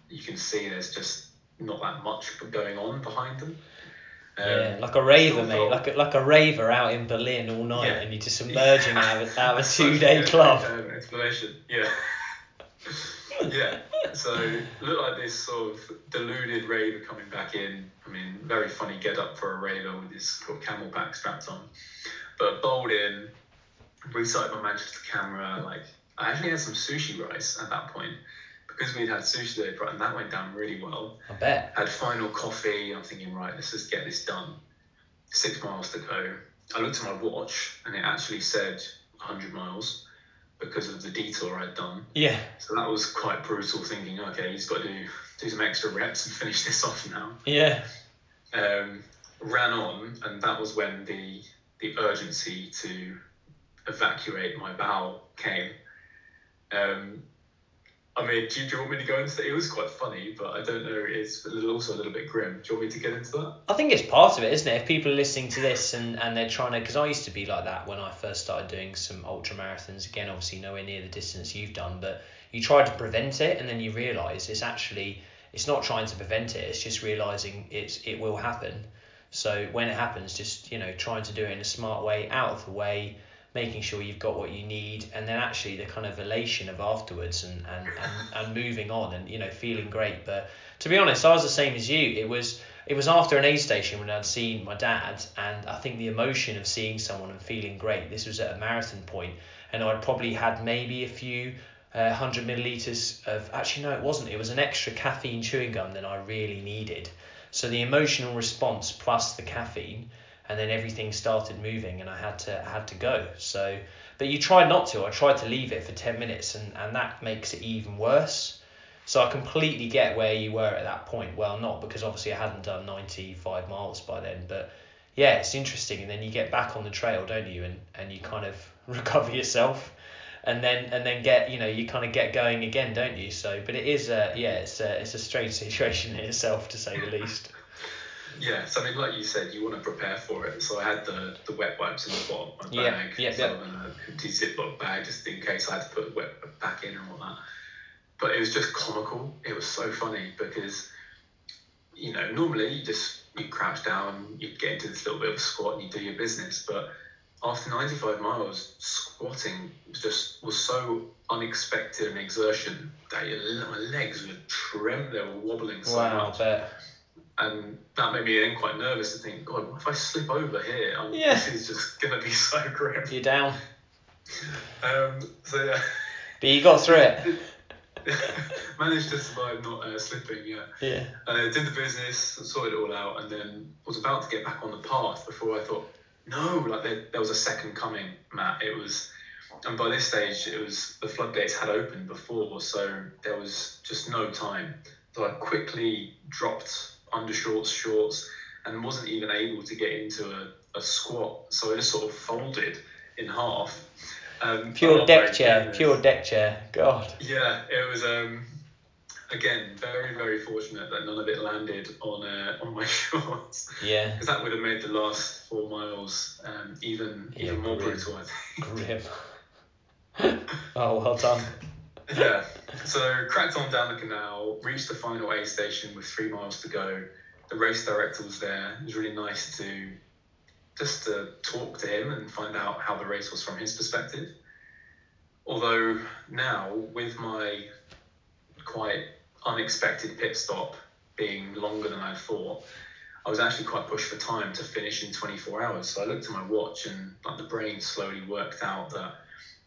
you can see there's just not that much going on behind them. Um, yeah, like a raver, mate. Like a, like a raver out in Berlin all night, yeah. and you're just emerging out of, out of a two day club. <laughs> explanation. Yeah. <laughs> yeah. So look like this sort of deluded raver coming back in. I mean, very funny get up for a raver with his sort of CamelBak strapped on. But bowled in, restarted my Manchester camera. Like I actually had some sushi rice at that point because we'd had sushi day, and that went down really well. I bet. Had final coffee. I'm thinking, right, let's just get this done. Six miles to go. I looked at my watch, and it actually said 100 miles because of the detour I'd done. Yeah. So that was quite brutal. Thinking, okay, he's got to do do some extra reps and <laughs> finish this off now. Yeah. Um, ran on, and that was when the the urgency to evacuate my bowel came. Um, I mean, do, do, you want me to go into that? It was quite funny, but I don't know. It's a little, also a little bit grim. Do you want me to get into that? I think it's part of it, isn't it? If people are listening to this and, and they're trying to, because I used to be like that when I first started doing some ultra marathons. Again, obviously nowhere near the distance you've done, but you try to prevent it, and then you realise it's actually it's not trying to prevent it. It's just realising it's it will happen. So when it happens, just you know, trying to do it in a smart way, out of the way making sure you've got what you need and then actually the kind of elation of afterwards and, and, and, <laughs> and moving on and you know feeling great. But to be honest I was the same as you. It was it was after an aid station when I'd seen my dad and I think the emotion of seeing someone and feeling great this was at a marathon point and I'd probably had maybe a few uh, 100 milliliters of actually no it wasn't. It was an extra caffeine chewing gum than I really needed. So the emotional response plus the caffeine and then everything started moving and I had to had to go. So, but you try not to. I tried to leave it for ten minutes, and and that makes it even worse. So I completely get where you were at that point. Well, not because obviously I hadn't done ninety five miles by then, but yeah, it's interesting. And then you get back on the trail, don't you? And and you kind of <laughs> recover yourself, and then and then get you know you kind of get going again, don't you? So, but it is a yeah, it's a it's a strange <laughs> situation in itself to say the least. Yeah, so I mean, like you said, you want to prepare for it. So I had the, the wet wipes in the bottom of my Yeah, bag, yeah, so yeah. an empty Ziploc bag just in case I had to put the wet back in and all that. But it was just comical. It was so funny because, you know, normally you just you crouch down, you get into this little bit of a squat, and you do your business. But after 95 miles, squatting was just was so unexpected an exertion that your, my legs were trembling, they were wobbling so wow, much but and that made me then quite nervous to think, God, what if I slip over here? I'm, Yeah. This is just going to be <laughs> so grim. you're down. Um, so yeah, But you got through it. <laughs> managed to survive not uh, slipping. Yeah, Yeah. uh, did the business, sorted it all out, and then was about to get back on the path before I thought, no, like there, there was a second coming, Matt. It was, and by this stage, it was the floodgates had opened before, so there was just no time. So I quickly dropped undershorts, shorts, and wasn't even able to get into a, a squat. So I just sort of folded in half. Um, Pure deck chair. Pure deck chair. God. Yeah, it was um again very very fortunate that none of it landed on uh, on my <laughs> shorts Yeah. because that would have made the last four miles um, even Yeah, even more grim. brutal. I think. Grim. <laughs> oh, well done. yeah. So cracked on down the canal, reached the final aid station with three miles to go. The race director was there. It was really nice to just to talk to him and find out how the race was from his perspective. Although now, with my quite unexpected pit stop being longer than I thought, I was actually quite pushed for time to finish in 24 hours. So I looked at my watch and like the brain slowly worked out that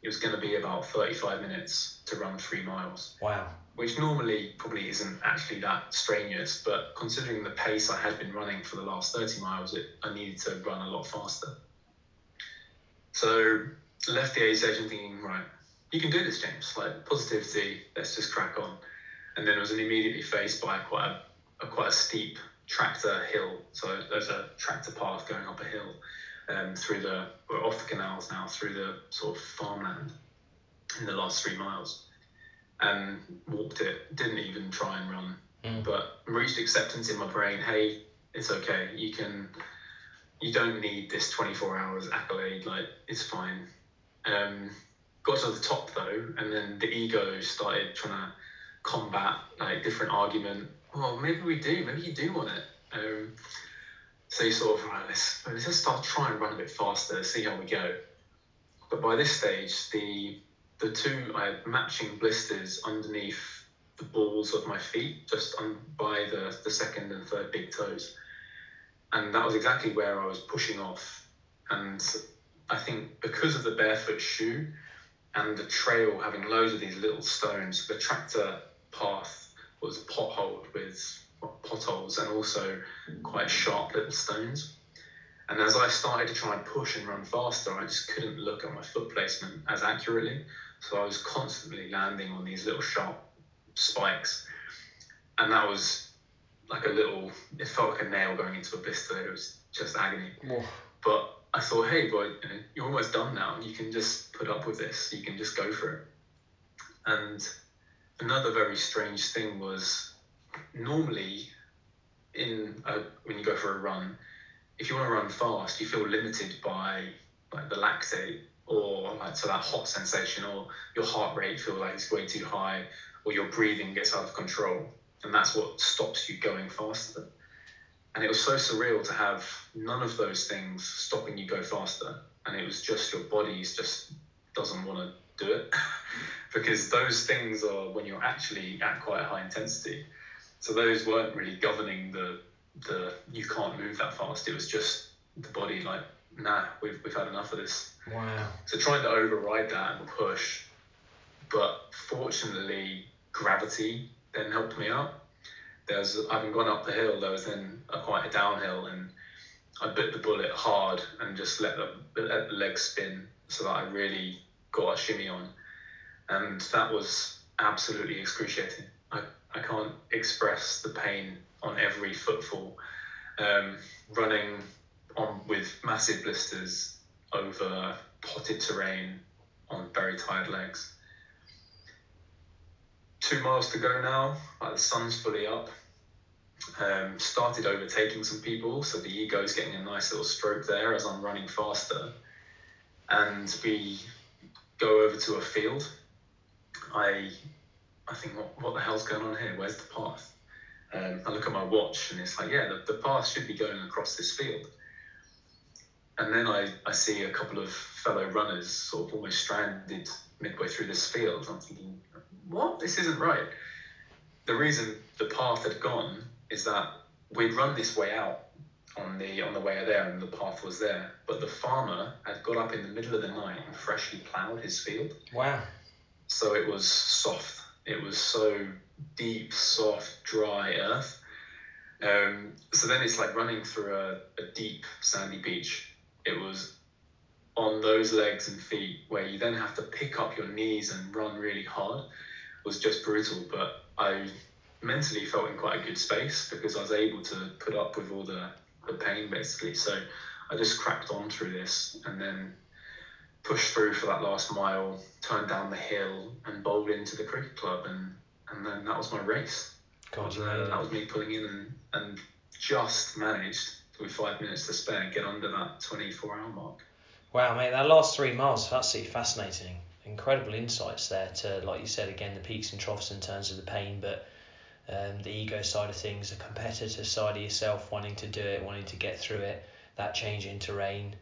it was going to be about 35 minutes to run three miles, Wow. which normally probably isn't actually that strenuous. But considering the pace I had been running for the last 30 miles, it, I needed to run a lot faster. So left the aid station thinking, right, you can do this, James. Like positivity, let's just crack on. And then I was immediately faced by quite a, a quite a steep tractor hill. So there's a tractor path going up a hill um, through the we're off the canals now through the sort of farmland in the last three miles, and walked it. Didn't even try and run, Mm. but reached acceptance in my brain. Hey, it's okay. You can. You don't need this 24 hours accolade. Like it's fine. Um, got to the top though, and then the ego started trying to combat like different argument. Well, maybe we do. Maybe you do want it. Um, so you sort of right. Let's let's just start trying to run a bit faster. See how we go. But by this stage, the the two had matching blisters underneath the balls of my feet, just on by the the second and third big toes, and that was exactly where I was pushing off. And I think because of the barefoot shoe and the trail having loads of these little stones, the tractor path was potholed with potholes and also quite sharp little stones. And as I started to try and push and run faster, I just couldn't look at my foot placement as accurately. So I was constantly landing on these little sharp spikes. And that was like a little, it felt like a nail going into a blister. It was just agony. But I thought, hey, boy, you know, you're almost done now. You can just put up with this. You can just go for it. And another very strange thing was normally in a, when you go for a run, if you want to run fast, you feel limited by like the lactate or like so that hot sensation, or your heart rate feels like it's way too high, or your breathing gets out of control, and that's what stops you going faster. And it was so surreal to have none of those things stopping you go faster, and it was just your body's just doesn't want to do it <laughs> because those things are when you're actually at quite a high intensity. So those weren't really governing the the you can't move that fast. It was just the body like, nah, we've we've had enough of this. Wow. So trying to override that and push, but fortunately gravity then helped me out. There's having gone up the hill, there was then a quite a downhill, and I bit the bullet hard and just let the let the leg spin so that I really got a shimmy on, and that was absolutely excruciating. I, I can't express the pain on every footfall. Um, running on with massive blisters over potted terrain on very tired legs. Two miles to go now. Like the sun's fully up. Um, started overtaking some people, so the ego's getting a nice little stroke there as I'm running faster. And we go over to a field. I I think what, what the hell's going on here? Where's the path? Um, I look at my watch and it's like, yeah, the, the path should be going across this field. And then I, I see a couple of fellow runners sort of almost stranded midway through this field. I'm thinking, what? This isn't right. The reason the path had gone is that we'd run this way out on the on the way there and the path was there. But the farmer had got up in the middle of the night and freshly ploughed his field. Wow. So it was soft. It was so deep, soft, dry earth. Um, so then it's like running through a, a deep sandy beach. It was on those legs and feet where you then have to pick up your knees and run really hard was just brutal. But I mentally felt in quite a good space because I was able to put up with all the, the pain basically. So I just cracked on through this and then pushed through for that last mile, turned down the hill and bowled into the cricket club and, and then that was my race. God, you Uh, that was me pulling in and, and just managed with five minutes to spare get under that 24 hour mark. Wow, mate, that last three miles is absolutely fascinating. Incredible insights there to, like you said, again, the peaks and troughs in terms of the pain, but um, the ego side of things, the competitor side of yourself, wanting to do it, wanting to get through it, that change in terrain.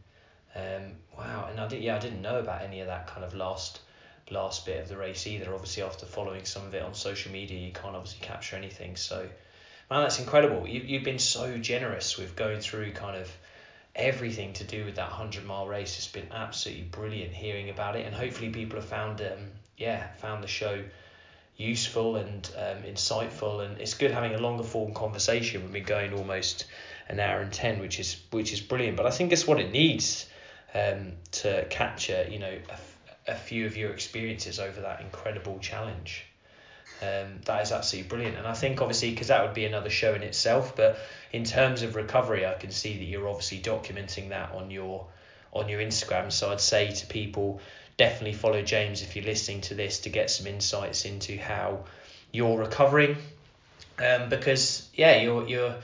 Um, wow, and I did, yeah, I didn't know about any of that kind of last last bit of the race either. Obviously, after following some of it on social media, you can't obviously capture anything. So, man, that's incredible. You, you've been so generous with going through kind of everything to do with that 100 mile race. It's been absolutely brilliant hearing about it, and hopefully, people have found, um, yeah, found the show useful and um, insightful and it's good having a longer form conversation we've been going almost an hour and 10 which is which is brilliant but i think it's what it needs um, to capture you know a, a few of your experiences over that incredible challenge. Um, that is absolutely brilliant. And i think obviously because that would be another show in itself but in terms of recovery i can see that you're obviously documenting that on your on your instagram. So i'd say to people definitely follow James if you're listening to this to get some insights into how you're recovering. Um, because yeah, you're you're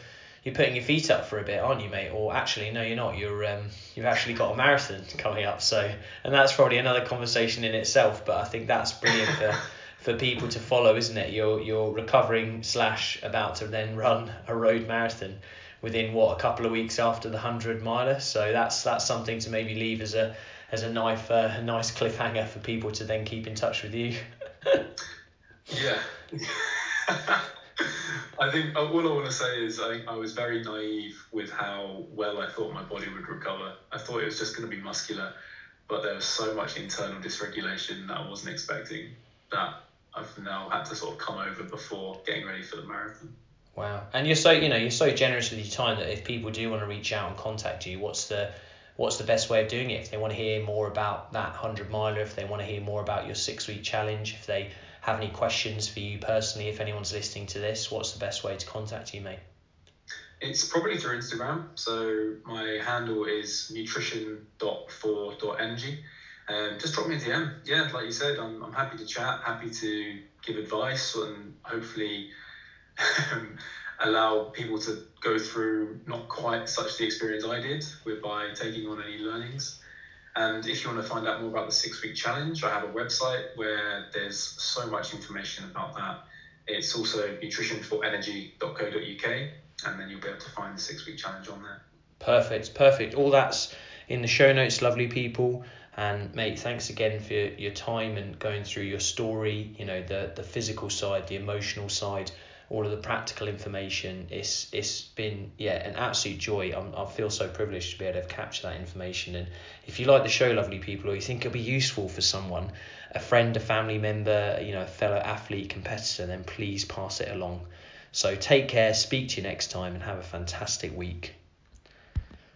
you're putting your feet up for a bit, aren't you, mate? Or actually, no, you're not. You're um, you've actually got a marathon coming up. So, and that's probably another conversation in itself. But I think that's brilliant for <laughs> for people to follow, isn't it? You're you're recovering slash about to then run a road marathon within what a couple of weeks after the hundred miler. So that's that's something to maybe leave as a as a knife uh, a nice cliffhanger for people to then keep in touch with you. <laughs> Yeah. <laughs> <laughs> I think uh, all I want to say is I, I was very naive with how well I thought my body would recover. I thought it was just going to be muscular, but there was so much internal dysregulation that I wasn't expecting that I've now had to sort of come over before getting ready for the marathon. Wow. And you're so you know you're so generous with your time that if people do want to reach out and contact you, what's the what's the best way of doing it? If they want to hear more about that hundred miler, if they want to hear more about your six week challenge, if they have any questions for you personally, if anyone's listening to this, what's the best way to contact you, mate? It's probably through Instagram. So my handle is nutrition.for.energy. Um, just drop me a DM. Yeah, like you said, I'm, I'm happy to chat, happy to give advice, and hopefully um, allow people to go through not quite such the experience I did with by taking on any learnings. And if you want to find out more about the six week challenge, I have a website where there's so much information about that. It's also nutritionforenergy.co.uk, and then you'll be able to find the six week challenge on there. Perfect, perfect. All that's in the show notes, lovely people. And mate, thanks again for your, time and going through your story. You know the the physical side, the emotional side, all of the practical information. It's it's been yeah an absolute joy. I'm, I feel so privileged to be able to capture that information. And if you like the show, lovely people, or you think it'll be useful for someone, a friend, a family member, you know, a fellow athlete, competitor, then please pass it along. So take care, speak to you next time, and have a fantastic week.